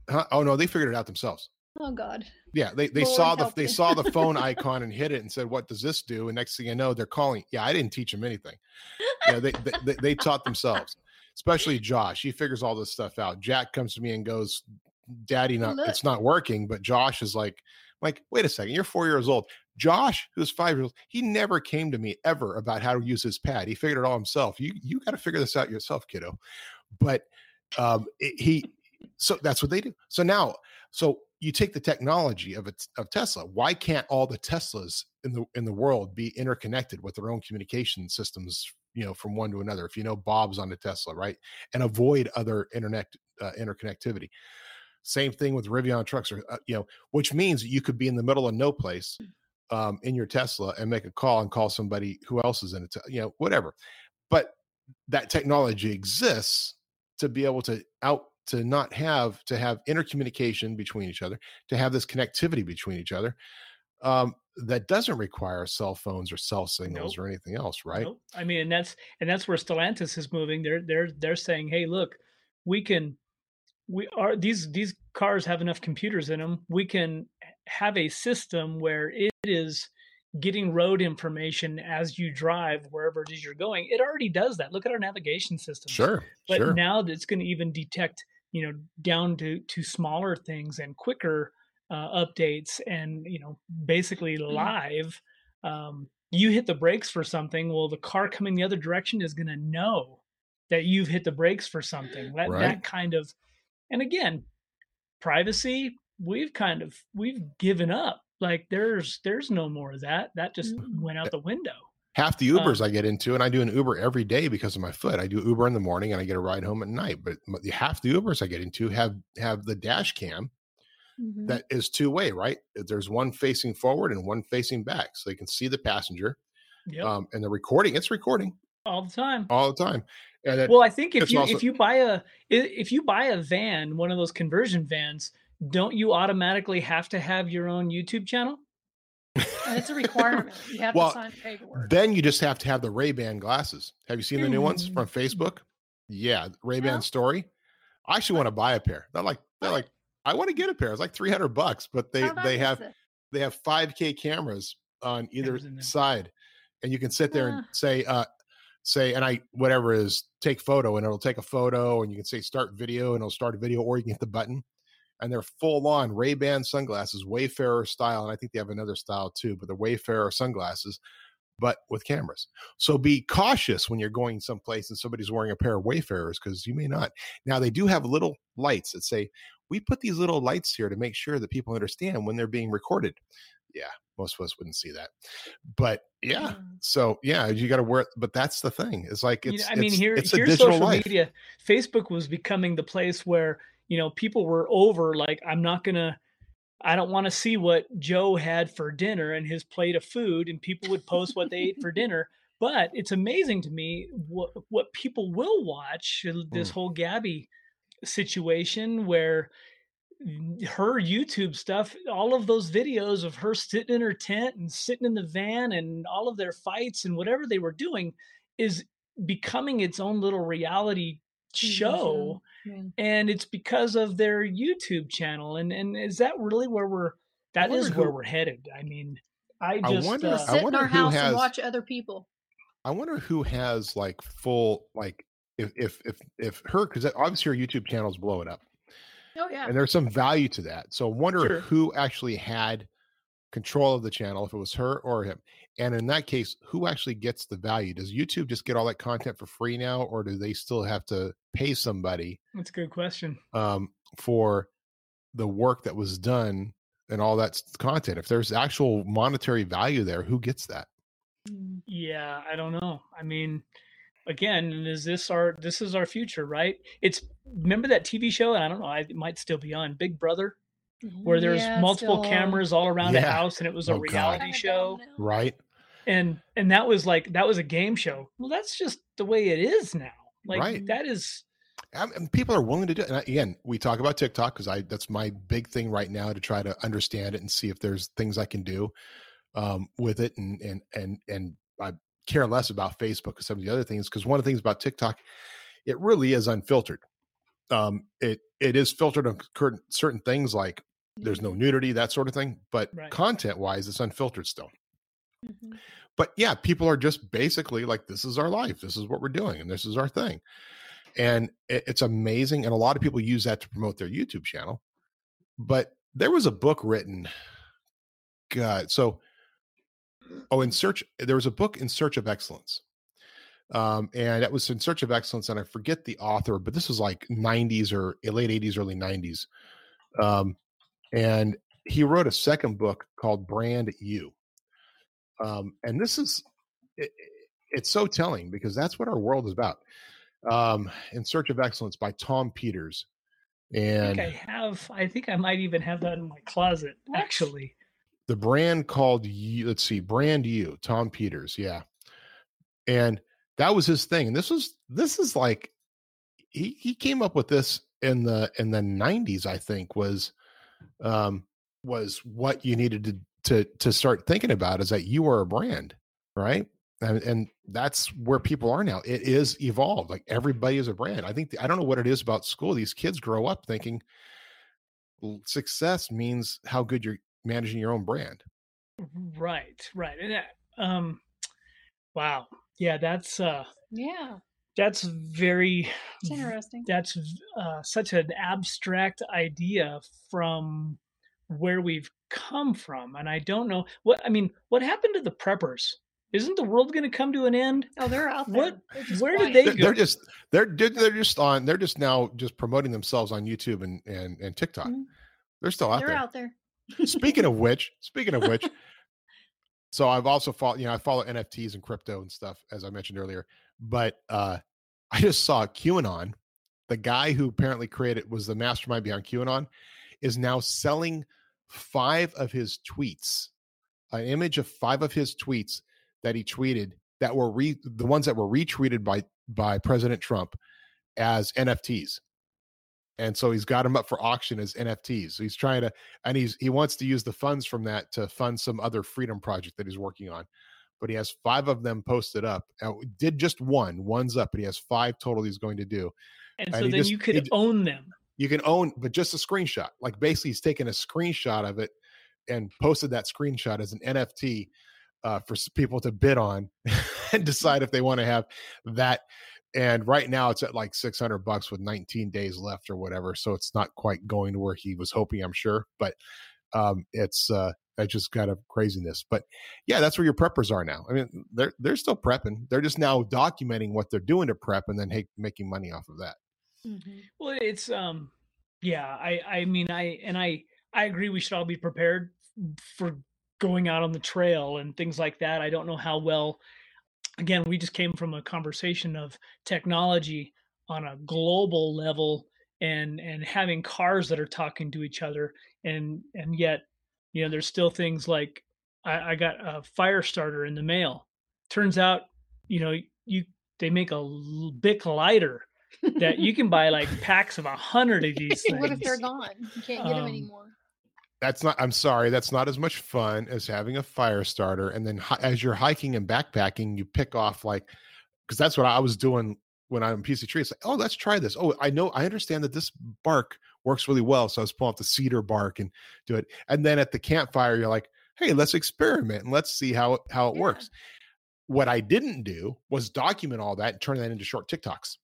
Huh? Oh no, they figured it out themselves. Oh God. Yeah, they, they Lord saw the they saw the phone icon and hit it and said, "What does this do?" And next thing you know, they're calling. Yeah, I didn't teach them anything. Yeah, they, they, they they taught themselves. Especially Josh, he figures all this stuff out. Jack comes to me and goes, "Daddy, oh, not Look. it's not working." But Josh is like, like, wait a second, you're four years old. Josh, who's five years old, he never came to me ever about how to use his pad. He figured it all himself. You you got to figure this out yourself, kiddo. But um, it, he, so that's what they do. So now, so you take the technology of of Tesla. Why can't all the Teslas in the in the world be interconnected with their own communication systems? You know, from one to another. If you know Bob's on the Tesla, right, and avoid other internet uh, interconnectivity. Same thing with Rivian trucks, or uh, you know, which means you could be in the middle of no place um, in your Tesla and make a call and call somebody who else is in it, you know, whatever. But that technology exists to be able to out to not have to have intercommunication between each other, to have this connectivity between each other. Um, that doesn't require cell phones or cell signals nope. or anything else, right? Nope. I mean, and that's and that's where Stellantis is moving. They're they're they're saying, hey, look, we can we are these these cars have enough computers in them we can have a system where it is getting road information as you drive wherever it is you're going it already does that look at our navigation system sure but sure. now it's going to even detect you know down to to smaller things and quicker uh, updates and you know basically mm-hmm. live um, you hit the brakes for something well the car coming the other direction is going to know that you've hit the brakes for something that, right. that kind of and again, privacy, we've kind of we've given up. Like there's there's no more of that. That just mm-hmm. went out the window. Half the Ubers um, I get into, and I do an Uber every day because of my foot. I do Uber in the morning and I get a ride home at night. But half the Ubers I get into have have the dash cam mm-hmm. that is two way, right? There's one facing forward and one facing back, so they can see the passenger. Yep. Um, and the recording, it's recording all the time, all the time. And well, I think if you also- if you buy a if you buy a van, one of those conversion vans, don't you automatically have to have your own YouTube channel? it's a requirement. You have well, to sign paperwork. Then you just have to have the Ray Ban glasses. Have you seen the new ones from mm. Facebook? Yeah, Ray Ban yeah. Story. I actually want to buy a pair. They're like they're like I want to get a pair. It's like three hundred bucks, but they they have it? they have five K cameras on either side, and you can sit there and say, uh, say, and I whatever is take photo, and it'll take a photo, and you can say start video, and it'll start a video, or you can hit the button. And they're full on Ray Ban sunglasses, Wayfarer style, and I think they have another style too, but the Wayfarer sunglasses, but with cameras. So be cautious when you're going someplace and somebody's wearing a pair of Wayfarers because you may not. Now they do have little lights that say, "We put these little lights here to make sure that people understand when they're being recorded." Yeah, most of us wouldn't see that but yeah mm. so yeah you got to wear it but that's the thing it's like it's you know, i mean it's, here it's here's social life. media facebook was becoming the place where you know people were over like i'm not gonna i don't want to see what joe had for dinner and his plate of food and people would post what they ate for dinner but it's amazing to me what what people will watch this mm. whole gabby situation where her YouTube stuff, all of those videos of her sitting in her tent and sitting in the van and all of their fights and whatever they were doing is becoming its own little reality show. Yeah. And it's because of their YouTube channel. And and is that really where we're that is who, where we're headed? I mean, I just I wonder, uh, sit in our house has, and watch other people. I wonder who has like full like if if if if her because obviously her YouTube channel is blowing up Oh yeah. And there's some value to that. So I wonder sure. who actually had control of the channel, if it was her or him. And in that case, who actually gets the value? Does YouTube just get all that content for free now, or do they still have to pay somebody? That's a good question. Um, for the work that was done and all that content. If there's actual monetary value there, who gets that? Mm. Yeah, I don't know. I mean, again is this our this is our future right it's remember that tv show and i don't know I, it might still be on big brother where there's yeah, multiple cameras all around yeah. the house and it was a oh, reality God. show right and and that was like that was a game show well that's just the way it is now like right. that is and people are willing to do it. And again, we talk about TikTok because I that's my big thing right now to try to understand it and see if there's things I can do um, with it. And and and and I care less about Facebook and some of the other things because one of the things about TikTok it really is unfiltered. Um, it it is filtered on certain certain things like there's no nudity, that sort of thing, but right. content wise, it's unfiltered still. Mm-hmm. But yeah, people are just basically like, this is our life, this is what we're doing, and this is our thing. And it, it's amazing. And a lot of people use that to promote their YouTube channel. But there was a book written, God, so oh, in search, there was a book in search of excellence um, and it was in search of excellence and i forget the author but this was like 90s or late 80s early 90s um, and he wrote a second book called brand you. Um, and this is it, it's so telling because that's what our world is about. Um, in search of excellence by tom peters. And I, I have i think i might even have that in my closet actually. The brand called you let's see brand you tom peters yeah. And that was his thing and this was this is like he he came up with this in the in the 90s i think was um was what you needed to to to start thinking about is that you are a brand right? And, and that's where people are now. It is evolved like everybody is a brand. I think the, i don't know what it is about school. These kids grow up thinking success means how good you're managing your own brand. Right right. And that, um wow. Yeah, that's uh yeah. That's very it's interesting. That's uh, such an abstract idea from where we've come from, and I don't know what I mean. What happened to the preppers? Isn't the world going to come to an end? Oh, they're out there. What? Where quiet. did they they're, go? They're just they're they're just on. They're just now just promoting themselves on YouTube and and, and TikTok. Mm-hmm. They're still out they're there. out there. speaking of which, speaking of which, so I've also followed, you know, I follow NFTs and crypto and stuff, as I mentioned earlier. But uh, I just saw QAnon, the guy who apparently created was the mastermind behind QAnon, is now selling five of his tweets, an image of five of his tweets that he tweeted that were re- the ones that were retweeted by by President Trump as NFTs and so he's got them up for auction as NFTs. So he's trying to, and he's he wants to use the funds from that to fund some other freedom project that he's working on. But he has five of them posted up. Now, did just one, one's up, but he has five total he's going to do. And, and so then just, you could own them. You can own, but just a screenshot. Like basically, he's taken a screenshot of it and posted that screenshot as an NFT uh, for people to bid on and decide if they want to have that and right now it's at like 600 bucks with 19 days left or whatever so it's not quite going to where he was hoping i'm sure but um it's uh just kind of craziness but yeah that's where your preppers are now. I mean they're they're still prepping. They're just now documenting what they're doing to prep and then hey, making money off of that. Mm-hmm. well it's um yeah i i mean i and i i agree we should all be prepared for going out on the trail and things like that. I don't know how well again, we just came from a conversation of technology on a global level and and having cars that are talking to each other and and yet you know there's still things like I, I got a fire starter in the mail. Turns out you know you they make a bic lighter that you can buy like packs of a hundred of these things. what if they're gone? You can't get um, them anymore. That's not i'm sorry that's not as much fun as having a fire starter and then as you're hiking and backpacking you pick off like because that's what i was doing when i'm PC tree it's like oh let's try this. Oh i know i understand that this bark works really well so i was pulling out the cedar bark and do it. And then at the campfire you're like hey let's experiment and let's see how how it yeah. works. What i didn't do was document all that and turn that into short tiktoks.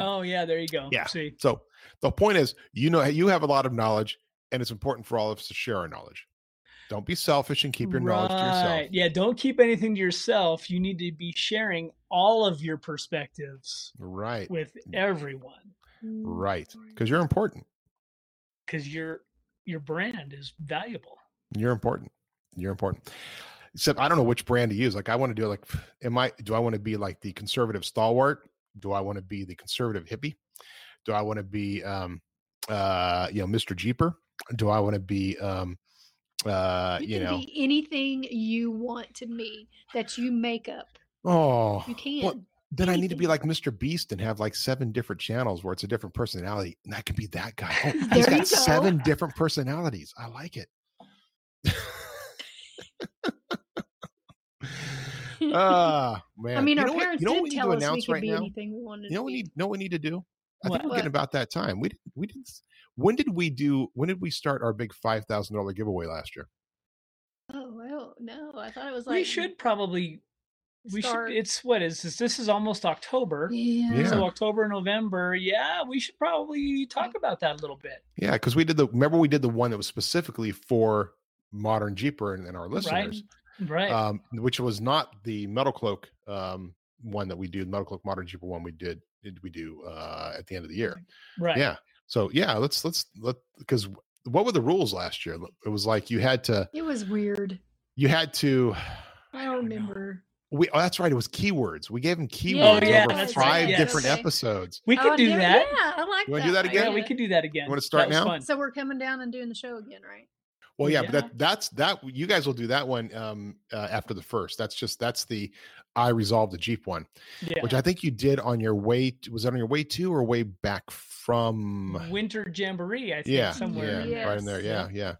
Oh yeah there you go yeah see. so the point is you know you have a lot of knowledge and it's important for all of us to share our knowledge. Don't be selfish and keep your right. knowledge to yourself. Yeah, don't keep anything to yourself. You need to be sharing all of your perspectives right with everyone. Right. Cuz you're important. Cuz your your brand is valuable. You're important. You're important. Except I don't know which brand to use. Like I want to do like am I do I want to be like the conservative stalwart? Do I want to be the conservative hippie? Do I want to be um uh you know Mr. Jeeper? do I want to be um uh you, you know anything you want to be that you make up. Oh, you can. Well, then anything. I need to be like Mr. Beast and have like seven different channels where it's a different personality. And I can be that guy. Oh, he's got seven different personalities. I like it. Ah, man. I mean, You our know what- parents you know did tell us we could right be now? anything we wanted You know to we be. need know we need to do? I What? think we're getting about that time. We did we did when did we do when did we start our big five thousand dollar giveaway last year? Oh, well, no, I thought it was like we should probably we Start- should it's what is this this is almost october Yeah. Yeah. so october november yeah we should probably talk about that a little bit Yeah, because we did the remember we did the one that was specifically for modern Jeeper and, and our listeners, right um, which was not the Metalcloak um, one that we do. The Metalcloak Modern Jeeper one we did did we do uh, at the end of the year. right Yeah. So yeah, let's let's let because what were the rules last year? It was like you had to It was weird. you had to. I don't remember. We oh, that's right. It was keywords. We gave them keywords Oh, yeah, over that's five right, yes. different Okay. episodes. we could Oh, do there- that Yeah, I like You wanna that. do that again? yeah we idea. could do that again wanna start now? fun. So we're coming down and doing the show again, right? Well, yeah, but that that's that you guys will do that one um uh, after the first. That's just that's the I resolved the Jeep one, yeah which I think you did on your way. To, was that on your way to or way back from? winter jamboree i think Yeah, somewhere yeah, in right in there. there. Yeah, yeah.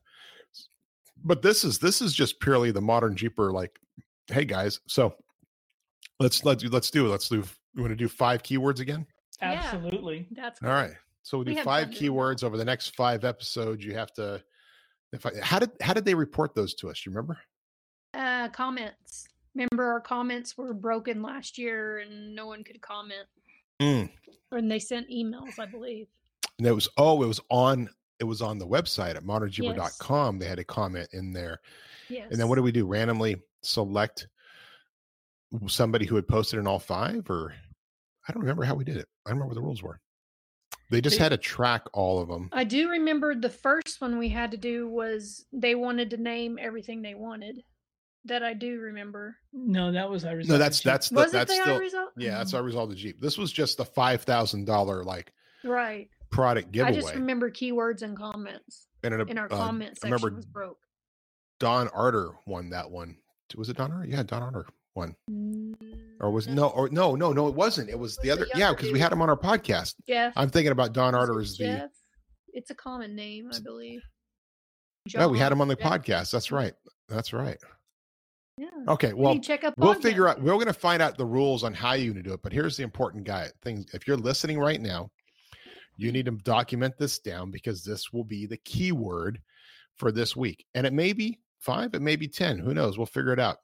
But this is this is just purely the modern Jeeper. Like, hey guys, so let's let's let's do it. Let's do. You want to do five keywords again? Yeah. absolutely That's All right. So we We do have five fun doing that. keywords over the next five episodes. You have to. If I, how did how did they report those to us? Do you remember? Uh, comments. Remember, our comments were broken last year, and no one could comment. Mm. And they sent emails, I believe. And it was oh, it was on it was on the website at modernjeeper.com. They had a comment in there. Yes. And then what do we do? Randomly select somebody who had posted in all five, or I don't remember how we did it. I don't remember what the rules were. They just had to track all of them. I do remember the first one we had to do was they wanted to name everything they wanted. That I do remember. no that was i No, that's that's the, Was it that's the still result? yeah, that's our result of Jeep. This was just the five thousand dollar like Right. product giveaway. I just remember keywords and comments. and it, In our uh, comment I section remember was broke. Don Arter won that one. Was it Don Arter? Yeah, Don Arter won. Mm, Or was no, or no, no, no, it wasn't. It was the Was the other. Yeah, because we had him on our podcast. Jeff. I'm thinking about Don Arter it as the. Jeff? It's a common name, I believe. Yeah, we had him on the Jeff. podcast. That's right. That's right. Yeah. Okay, Well, check up we'll podcast. figure out. We're going to find out the rules on how you're going to do it. But here's the important guy thing: if you're listening right now, you need to document this down because this will be the keyword for this week, and it may be five, it may be ten. Who knows? We'll figure it out.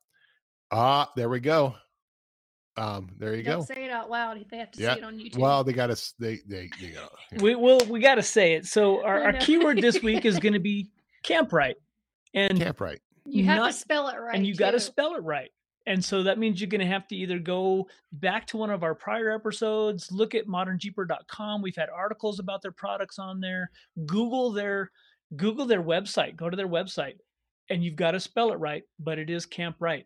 Ah, there we go. Um, there you Don't go. say it out loud. They have to Yeah. see it on YouTube. Well, they got us. They they they got. we will we got to say it so our, I our keyword this week is going to be Kamprite and Kamprite. You have not- to spell it right. and you got to spell it right. And so that means you're going to have to either go back to one of our prior episodes, look at modernjeeper.com. We've had articles about their products on there. Google their Google their website. Go to their website, and you've got to spell it right. But it is Kamprite.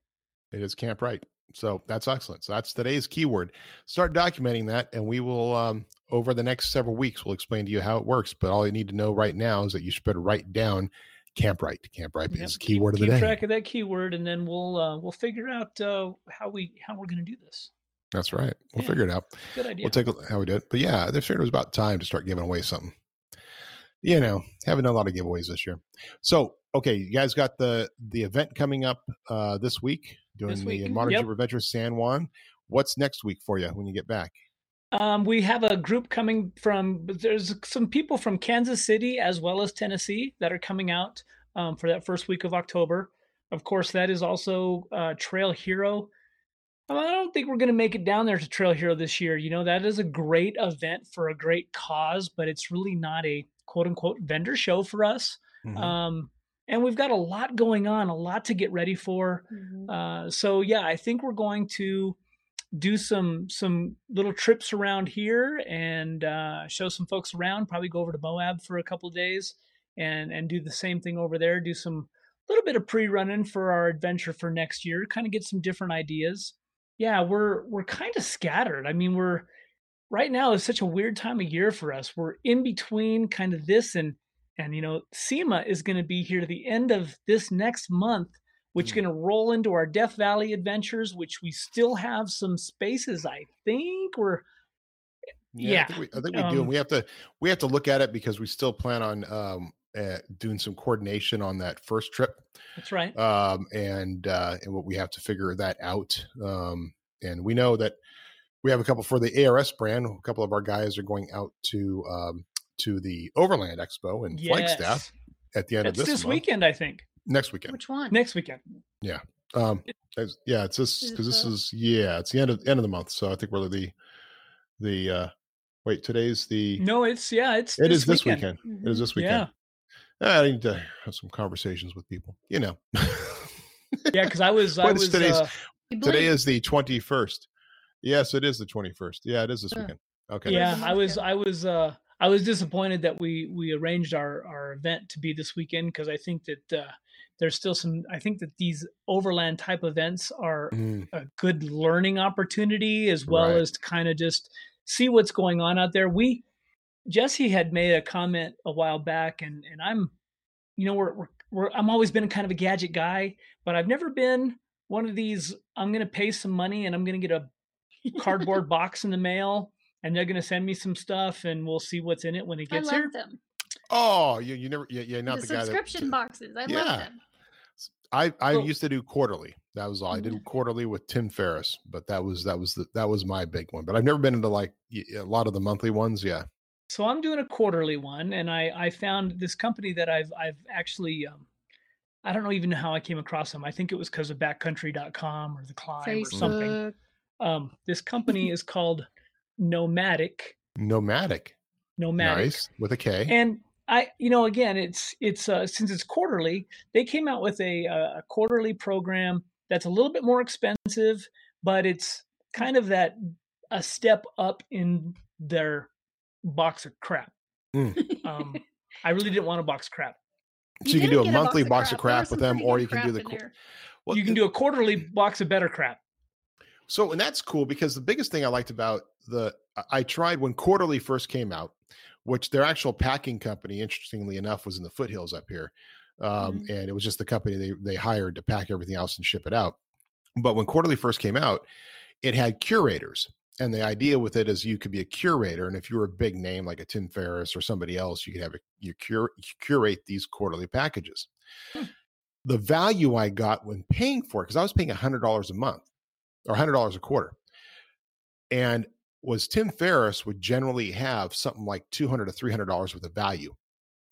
It is Kamprite. So that's excellent. So that's today's keyword. Start documenting that, and we will um, over the next several weeks we'll explain to you how it works. But all you need to know right now is that you should better write down Kamprite. Camp Right Yep, is the keep- keyword of the keep day. track of that keyword, and then we'll uh, we'll figure out uh, how we how we're going to do this. That's right. We'll Yeah. figure it out. Good idea. We'll take a look how we did it. But yeah, they figured it was about time to start giving away something. You know, haven't done a lot of giveaways this year. So okay, you guys got the the event coming up uh this week doing This the week, Modern yep. Adventure San Juan. What's next week for you when you get back? Um, we have a group coming from. There's some people from Kansas City as well as Tennessee that are coming out um, for that first week of October. Of course, that is also uh, Trail Hero. Um, I don't think we're going to make it down there to Trail Hero this year. You know, that is a great event for a great cause, but it's really not a quote unquote vendor show for us. Mhm. Um, and we've got a lot going on, a lot to get ready for. Mhm. Uh, so yeah, I think we're going to do some some little trips around here and uh, show some folks around. Probably go over to Moab for a couple of days and and do the same thing over there. Do some little bit of pre-running for our adventure for next year. Kind of get some different ideas. Yeah, we're we're kind of scattered. I mean, we're right now is such a weird time of year for us. We're in between kind of this and and you know SEMA is going to be here to the end of this next month which is Mm. going to roll into our Death Valley adventures, which we still have some spaces. I think we're I yeah, think we, I think we do. um, And we have to we have to look at it because we still plan on um uh, doing some coordination on that first trip. That's right. Um, and uh, and what we have to figure that out. Um, and we know that we have a couple for the ARS brand. A couple of our guys are going out to um, to the Overland Expo in yes. Flagstaff at the end That's of this, this weekend, I think. Next weekend. Which one? Next weekend. Yeah. Um, it's- yeah, it's this because this is yeah, it's the end of end of the month. So I think we're the the uh wait today's the No, it's yeah, it's it this is this weekend. weekend. It is Mhm. this weekend. Yeah, I need to have some conversations with people. You know, yeah. Because I was, I What is was. today's- Uh, today is the twenty first. Yes, it is the twenty first. Yeah, it is this Huh. weekend. Okay. yeah, I was. I was, uh, I was disappointed that we we arranged our our event to be this weekend because I think that uh, there's still some. I think that these overland type events are Mm, a good learning opportunity as well Right. as to kind of just see what's going on out there. We Jessy had made a comment a while back, and and I'm, you know, we're we're, we're I'm always been kind of a gadget guy, but I've never been one of these. I'm going to pay some money and I'm going to get a cardboard box in the mail, and they're going to send me some stuff, and we'll see what's in it when it I gets love here. them. Oh, you you never yeah, yeah not the the, guy that subscription boxes. I Yeah. love them. I I Well- used to do quarterly. That was all. I did quarterly with Tim Ferriss, but that was that was the, that was my big one. But I've never been into like a lot of the monthly ones. Yeah. so I'm doing a quarterly one, and I I found this company that I've I've actually um, I don't know even how I came across them. I think it was because of Backcountry.com or the Clymb or something. Facebook. Um, this company is called Nomadik. Nomadik. Nomadik, Nice with a K. and I you know again it's it's uh, since it's quarterly, they came out with a a quarterly program that's a little bit more expensive, but it's kind of that a step up in their box of crap. Um, I really didn't want a box of crap. so you can do did a get monthly box There of was crap with them, or you can do the. qu- well, you can do a quarterly box of better crap. So, and that's cool because the biggest thing I liked about the, I- tried when Quarterly first came out, which their actual packing company, interestingly enough, was in the foothills up here. Um, Mhm. And it was just the company they, they hired to pack everything else and ship it out. But when Quarterly first came out, it had curators. And the idea with it is you could be a curator. And if you were a big name like a Tim Ferriss or somebody else, you could have a, you cure, curate these quarterly packages. Hmm. The value I got when paying for it, because I was paying $100 a month or $100 a quarter. And was Tim Ferriss would generally have something like 200 to $300 worth of value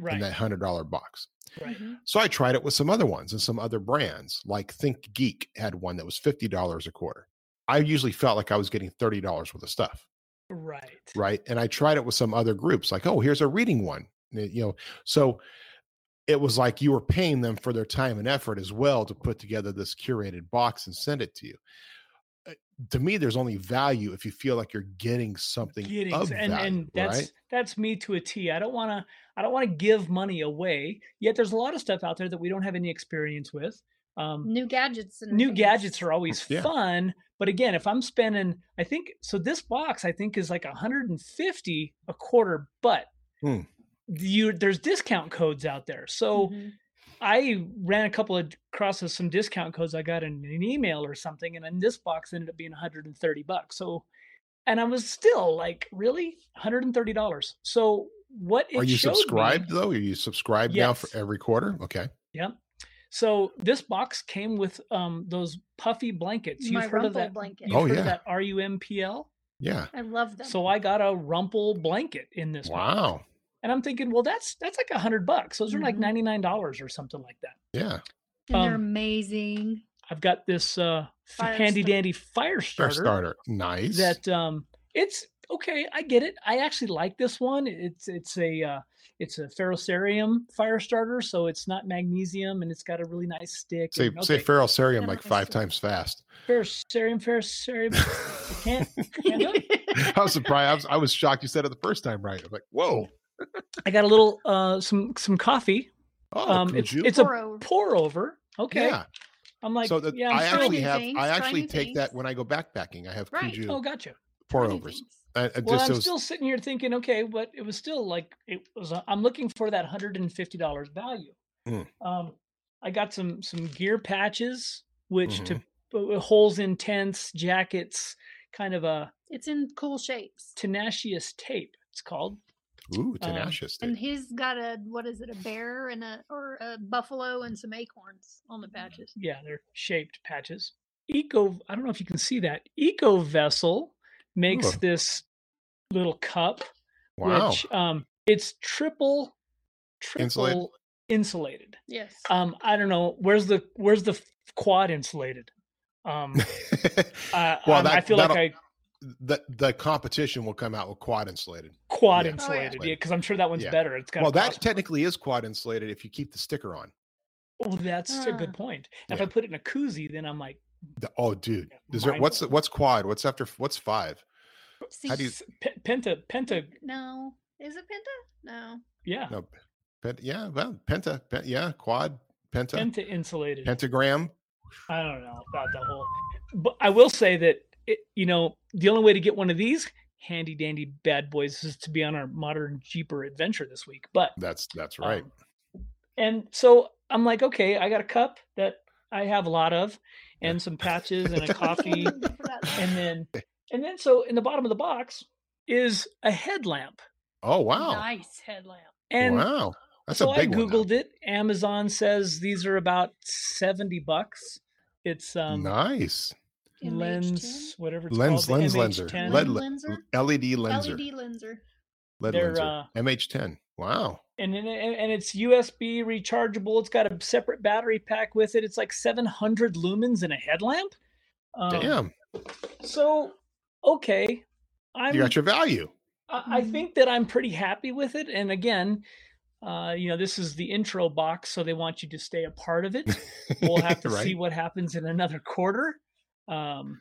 Right. in that $100 box. right. Mhm. So I tried it with some other ones and some other brands, like Think Geek had one that was $50 a quarter. I usually felt like I was getting $30 worth of stuff, Right. right? And I tried it with some other groups, like, oh, here's a reading one. y- You know, so it was like you were paying them for their time and effort as well to put together this curated box and send it to you. Uh, To me, there's only value if you feel like you're getting something Getting of and value, and that's right? that's me to a T. I don't want to I don't want to give money away. Yet there's a lot of stuff out there that we don't have any experience with. Um, New gadgets and new things. gadgets are always Yeah. fun, but again, if I'm spending, I think so. This box I think is like 150 a quarter, but Hmm. you there's discount codes out there. So Mhm. I ran a couple of across some discount codes I got in an email or something, and then this box ended up being 130 bucks. So, and I was still like, really, 130 dollars. So what it Are you subscribed Me, though? Are you subscribed now for every quarter? Okay. yeah. So this box came with um those puffy blankets. You've My heard of that? blanket. You've Oh, heard yeah. of that RUMPL? Yeah. I love them. So I got a Rumpl blanket in this box. Wow. And I'm thinking, well, that's that's like a hundred bucks. Those are like Mhm. ninety nine dollars or something like that. Yeah. and they're um, amazing. I've got this uh Fire handy starter. dandy fire Fair starter, starter. Nice. that um it's okay, I get it. I actually like this one. It's it's a uh it's a ferrocerium fire starter, so it's not magnesium and it's got a really nice stick. say and, say ferrocerium like five to- times fast. ferrocerium, ferrocerium. I can't, can't. I was surprised. I was, I was shocked you said it the first time right. I'm like, whoa. I got a little uh some some coffee. Oh, um could it's you? it's a Pour over. pour over. Okay. yeah. I'm like, so that yeah, I'm I actually have. things, I actually new take that when I go backpacking. I have Right. Kuju Oh, gotcha. pour Tiny overs. I, I Well, I'm those- still sitting here thinking, okay, but it was still like it was. uh, I'm looking for that hundred and fifty dollars value. Mm. Um, I got some some gear patches, which Mhm. to uh, holes in tents, jackets, kind of a It's in cool shapes. tenacious tape. It's called. Ooh, um, tenacious. Um, and he's got a what is it, a bear and a or a buffalo and some acorns on the patches. Yeah, they're shaped patches. Eco, I don't know if you can see that. Eco Vessel makes Ooh. this little cup, wow. which um, it's triple, triple insulated. insulated. Yes. Um, I don't know where's the where's the quad insulated. Um, uh, well, that, I feel like I the the competition will come out with quad insulated. Quad yeah. insulated, oh, yeah, because I'm sure that one's yeah. better. It's got well, that technically is quad insulated if you keep the sticker on. Oh, that's uh, a good point. If I put it in a koozie, then I'm like, the, oh, dude, is there what's what's quad? What's after what's five? See, How do you P- penta penta? No, is it penta? No. Yeah. No, penta, yeah. Well, penta, penta, yeah, quad, penta, penta insulated, pentagram. I don't know about the whole, but I will say that it, you know the only way to get one of these handy dandy bad boys is to be on our modern jeeper adventure this week. But that's that's right. Um, and so I'm like, okay, I got a cup that I have a lot of, and some patches and a coffee, and then and then so in the bottom of the box is a headlamp. Oh wow! Nice headlamp. And wow, that's so a big I googled it. Amazon says these are about seventy bucks. It's um nice lens, whatever it's lens, called, lens lenser, LED lenser, LED lenser, LED lenser. LED They're, lenser, uh, MH10. Wow. And, and and it's USB rechargeable. It's got a separate battery pack with it. It's like 700 lumens and a headlamp. Um, Damn. So okay, I'm, you got your value. I, I think that I'm pretty happy with it. And again, uh, you know, this is the intro box, so they want you to stay a part of it. We'll have to right. see what happens in another quarter. Um,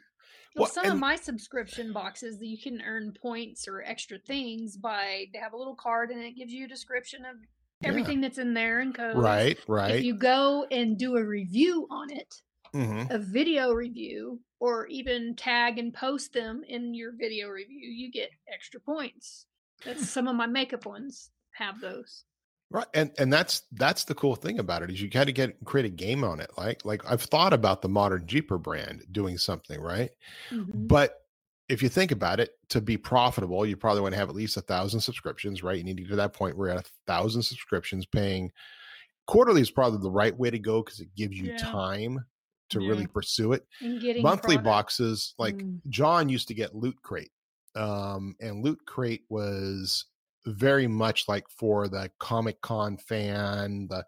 well, some and, of my subscription boxes that you can earn points or extra things by they have a little card and it gives you a description of everything yeah. that's in there and code. Right, right. If you go and do a review on it, mm-hmm. a video review, or even tag and post them in your video review, you get extra points. That's some of my makeup ones have those. Right. And and that's that's the cool thing about it is you got to get create a game on it. Like like I've thought about the modern Jeeper brand doing something, right? Mm-hmm. But if you think about it, to be profitable, you probably want to have at least a thousand subscriptions, right? You need to get to that point where you're at a thousand subscriptions paying quarterly is probably the right way to go because it gives you yeah. time to yeah. really pursue it. Monthly product. boxes, like mm. John used to get Loot Crate. Um, and Loot Crate was very much like for the Comic Con fan, the,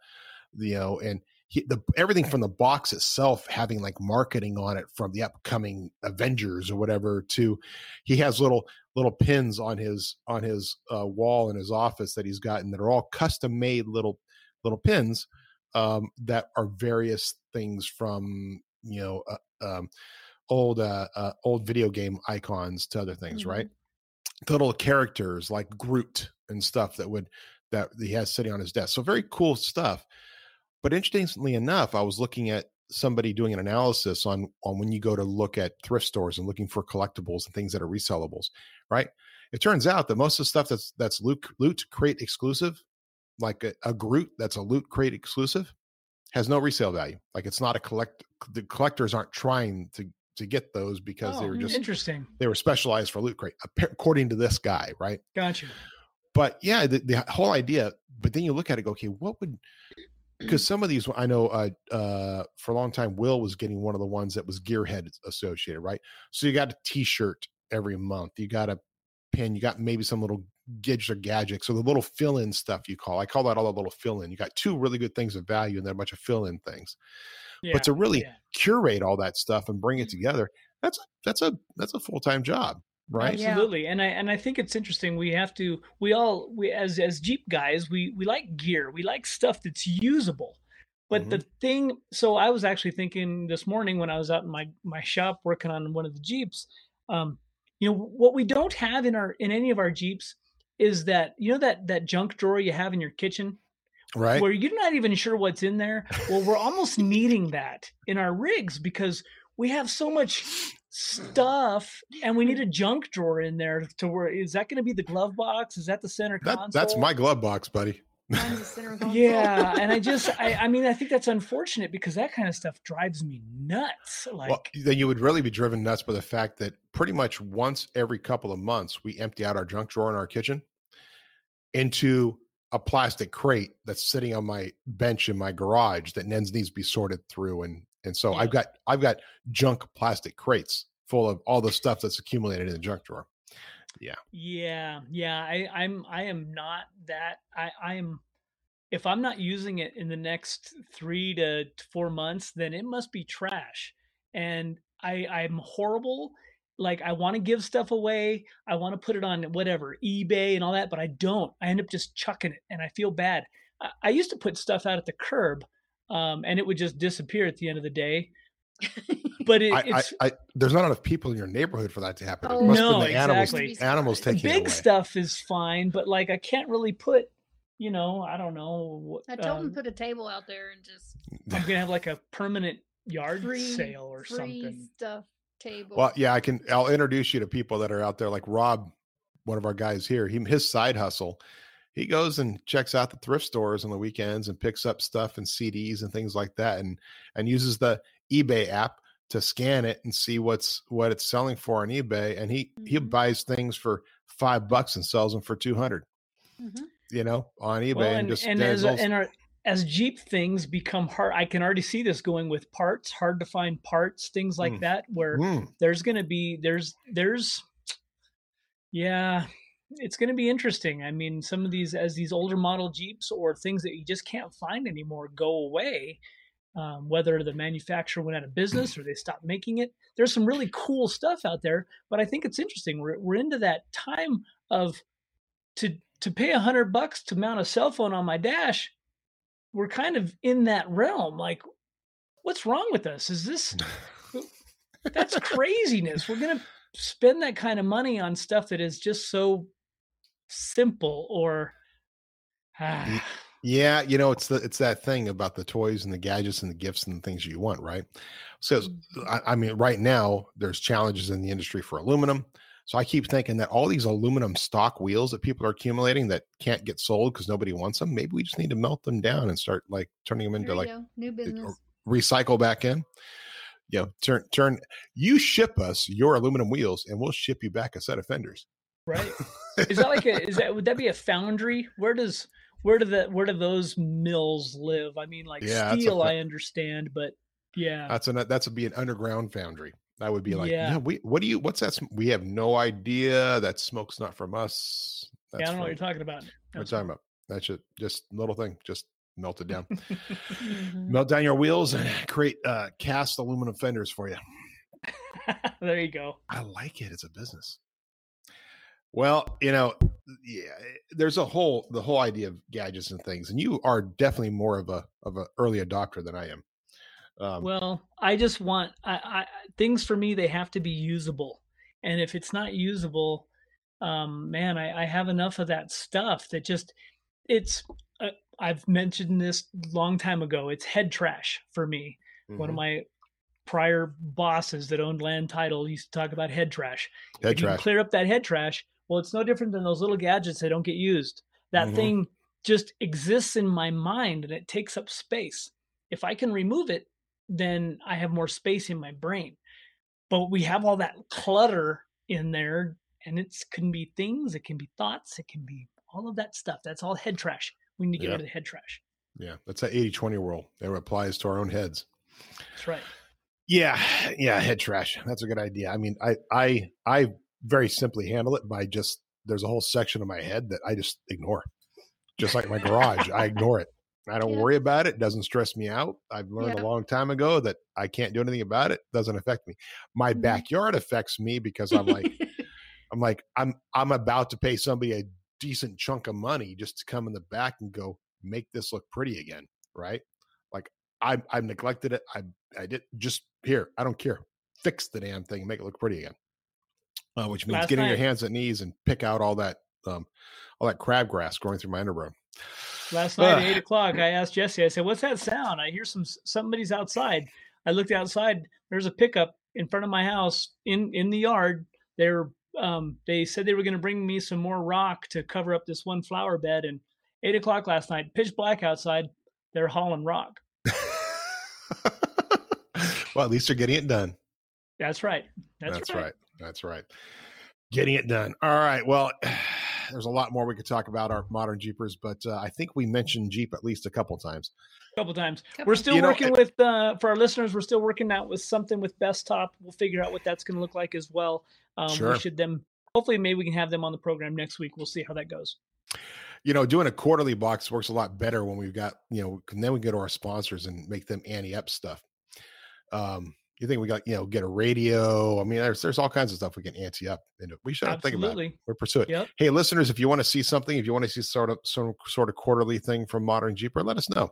the you know, and he, the everything from the box itself having like marketing on it from the upcoming Avengers or whatever to he has little little pins on his on his uh, wall in his office that he's gotten that are all custom made little little pins um, that are various things from you know uh, um, old uh, uh, old video game icons to other things, mm-hmm. right? Little characters like Groot and stuff that would that he has sitting on his desk. So very cool stuff. But interestingly enough, I was looking at somebody doing an analysis on on when you go to look at thrift stores and looking for collectibles and things that are resellables, right? It turns out that most of the stuff that's that's loot loot crate exclusive, like a, a Groot that's a loot crate exclusive, has no resale value. Like it's not a collect the collectors aren't trying to to get those because oh, they were just interesting. They were specialized for loot crate, according to this guy, right? Gotcha. But yeah, the, the whole idea. But then you look at it, go, okay, what would? Because some of these, I know, uh, uh, for a long time, Will was getting one of the ones that was Gearhead associated, right? So you got a T-shirt every month. You got a pin. You got maybe some little gadgets or gadgets. So the little fill-in stuff you call. I call that all the little fill-in. You got two really good things of value, and then a bunch of fill-in things. Yeah, but to really yeah. curate all that stuff and bring it mm-hmm. together, that's that's a that's a full time job, right? Absolutely. Yeah. And I and I think it's interesting. We have to we all we as as Jeep guys, we we like gear. We like stuff that's usable. But mm-hmm. the thing so I was actually thinking this morning when I was out in my my shop working on one of the Jeeps, um, you know, what we don't have in our in any of our Jeeps is that you know that that junk drawer you have in your kitchen right. where you're not even sure what's in there. Well we're almost needing that in our rigs because we have so much stuff and we need a junk drawer in there to where is that going to be the glove box? Is that the center that, console? that's my glove box buddy. Yeah and i just I, I mean i think that's unfortunate because that kind of stuff drives me nuts like well, then you would really be driven nuts by the fact that pretty much once every couple of months we empty out our junk drawer in our kitchen into a plastic crate that's sitting on my bench in my garage that needs to be sorted through and and so yeah. I've got I've got junk plastic crates full of all the stuff that's accumulated in the junk drawer. Yeah. Yeah. Yeah. I, I'm I am not that I, I am if I'm not using it in the next three to four months, then it must be trash. And I I'm horrible. Like I want to give stuff away. I want to put it on whatever, eBay and all that, but I don't. I end up just chucking it and I feel bad. I, I used to put stuff out at the curb um, and it would just disappear at the end of the day. But it, I, I, I, there's not enough people in your neighborhood for that to happen. Oh, no, exactly. Animals, animals taking it. big stuff is fine, but like I can't really put, you know, I don't know. I told um, him put a table out there and just. I'm gonna have like a permanent yard free, sale or something. Stuff table. Well, yeah, I can. I'll introduce you to people that are out there, like Rob, one of our guys here. He his side hustle he goes and checks out the thrift stores on the weekends and picks up stuff and CDs and things like that and and uses the eBay app to scan it and see what's what it's selling for on eBay and he mm-hmm. he buys things for 5 bucks and sells them for 200. Mm-hmm. You know, on eBay well, and, and, just and as, and our, as Jeep things become hard, I can already see this going with parts, hard to find parts, things like mm. that, where mm. there's going to be there's there's yeah, it's going to be interesting. I mean, some of these, as these older model Jeeps or things that you just can't find anymore go away, um, whether the manufacturer went out of business or they stopped making it. There's some really cool stuff out there, but I think it's interesting. We're, we're into that time of to to pay a hundred bucks to mount a cell phone on my dash. We're kind of in that realm. Like, what's wrong with us? Is this that's craziness? We're gonna spend that kind of money on stuff that is just so simple or ah. yeah you know it's the it's that thing about the toys and the gadgets and the gifts and the things you want right so mm-hmm. I, I mean right now there's challenges in the industry for aluminum so I keep thinking that all these aluminum stock wheels that people are accumulating that can't get sold because nobody wants them, maybe we just need to melt them down and start like turning them into like go. new eh, business, recycle back in. You know, turn turn. You ship us your aluminum wheels, and we'll ship you back a set of fenders. Right. Is that like a is that would that be a foundry? Where does where do the where do those mills live? I mean like yeah, steel a, I understand, but yeah. That's a that's a be an underground foundry. That would be like, yeah, yeah we what do you what's that we have no idea. That smoke's not from us. That's yeah, I don't know what you're talking about. What I'm talking about? That's just just little thing. Just melt it down. mm-hmm. Melt down your wheels and create uh cast aluminum fenders for you. there you go. I like it. It's a business. Well, you know, yeah, eh, there's a whole the whole idea of gadgets and things, and you are definitely more of a of an early adopter than I am. Um, well, I just want I, I, things for me. They have to be usable, and if it's not usable, um, man, I, I have enough of that stuff that just it's. Uh, I've mentioned this long time ago. It's head trash for me. Mm-hmm. One of mm-hmm. my prior bosses that owned land title used to talk about head trash. Head if trash. You clear up that head trash, well, it's no different than those little gadgets that don't get used. That mm-hmm. thing just exists in my mind and it takes up space. If I can remove it, then I have more space in my brain. But we have all that clutter in there, and it can be things, it can be thoughts, it can be all of that stuff. That's all head trash. We need to get rid of the head trash. Yeah, that's that 80 20 world that applies to our own heads. That's right. Yeah, yeah, head trash. That's a good idea. I mean, I I I very simply handle it by just there's a whole section of my head that I just ignore. Just like my garage, I ignore it. I don't yeah. worry about it. it. Doesn't stress me out. I've learned yeah. a long time ago that I can't do anything about it. Doesn't affect me. My mm-hmm. backyard affects me because I'm like, I'm like, I'm I'm about to pay somebody a decent chunk of money just to come in the back and go make this look pretty again, right? Like I I've neglected it. I I did just here. I don't care. Fix the damn thing, make it look pretty again uh, which means Last getting night. your hands and knees and pick out all that um, all that crabgrass growing through my underbrow. Last night at eight o'clock, I asked Jessy. I said, "What's that sound? I hear some somebody's outside." I looked outside. There's a pickup in front of my house in in the yard. They're um, they said they were going to bring me some more rock to cover up this one flower bed. And eight o'clock last night, pitch black outside. They're hauling rock. well, at least they're getting it done. That's right. That's, That's right. right. That's right. Getting it done. All right. Well, there's a lot more we could talk about our modern Jeepers, but uh, I think we mentioned Jeep at least a couple times. A couple times. Couple. We're still you working know, with uh, for our listeners. We're still working out with something with Bestop. We'll figure out what that's going to look like as well. Um, sure. We should them. Hopefully, maybe we can have them on the program next week. We'll see how that goes. You know, doing a quarterly box works a lot better when we've got you know. And then we go to our sponsors and make them ante up stuff. Um, you think we got you know get a radio i mean there's there's all kinds of stuff we can ante up and we should think about it we're pursuing yep. hey listeners if you want to see something if you want to see sort of some sort of quarterly thing from modern jeeper let us know.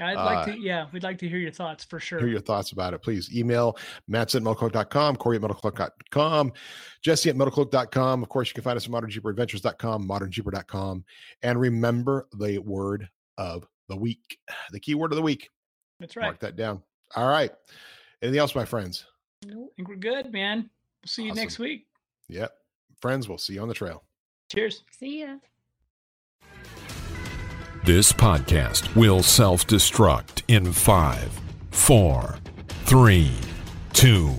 I'd uh, like to yeah we'd like to hear your thoughts for sure. hear your thoughts about it please email matt's at metalcloak.com corey at metalcloak.com jessy at metalcloak.com of course you can find us at modernjeeperadventures.com modernjeeper.com and remember the word of the week the key word of the week. That's right. Mark that down. All right Anything else, my friends? I think we're good, man. We'll see you next week. Yep. Friends, we'll see you on the trail. Cheers. See ya. This podcast will self destruct in five, four, three, two,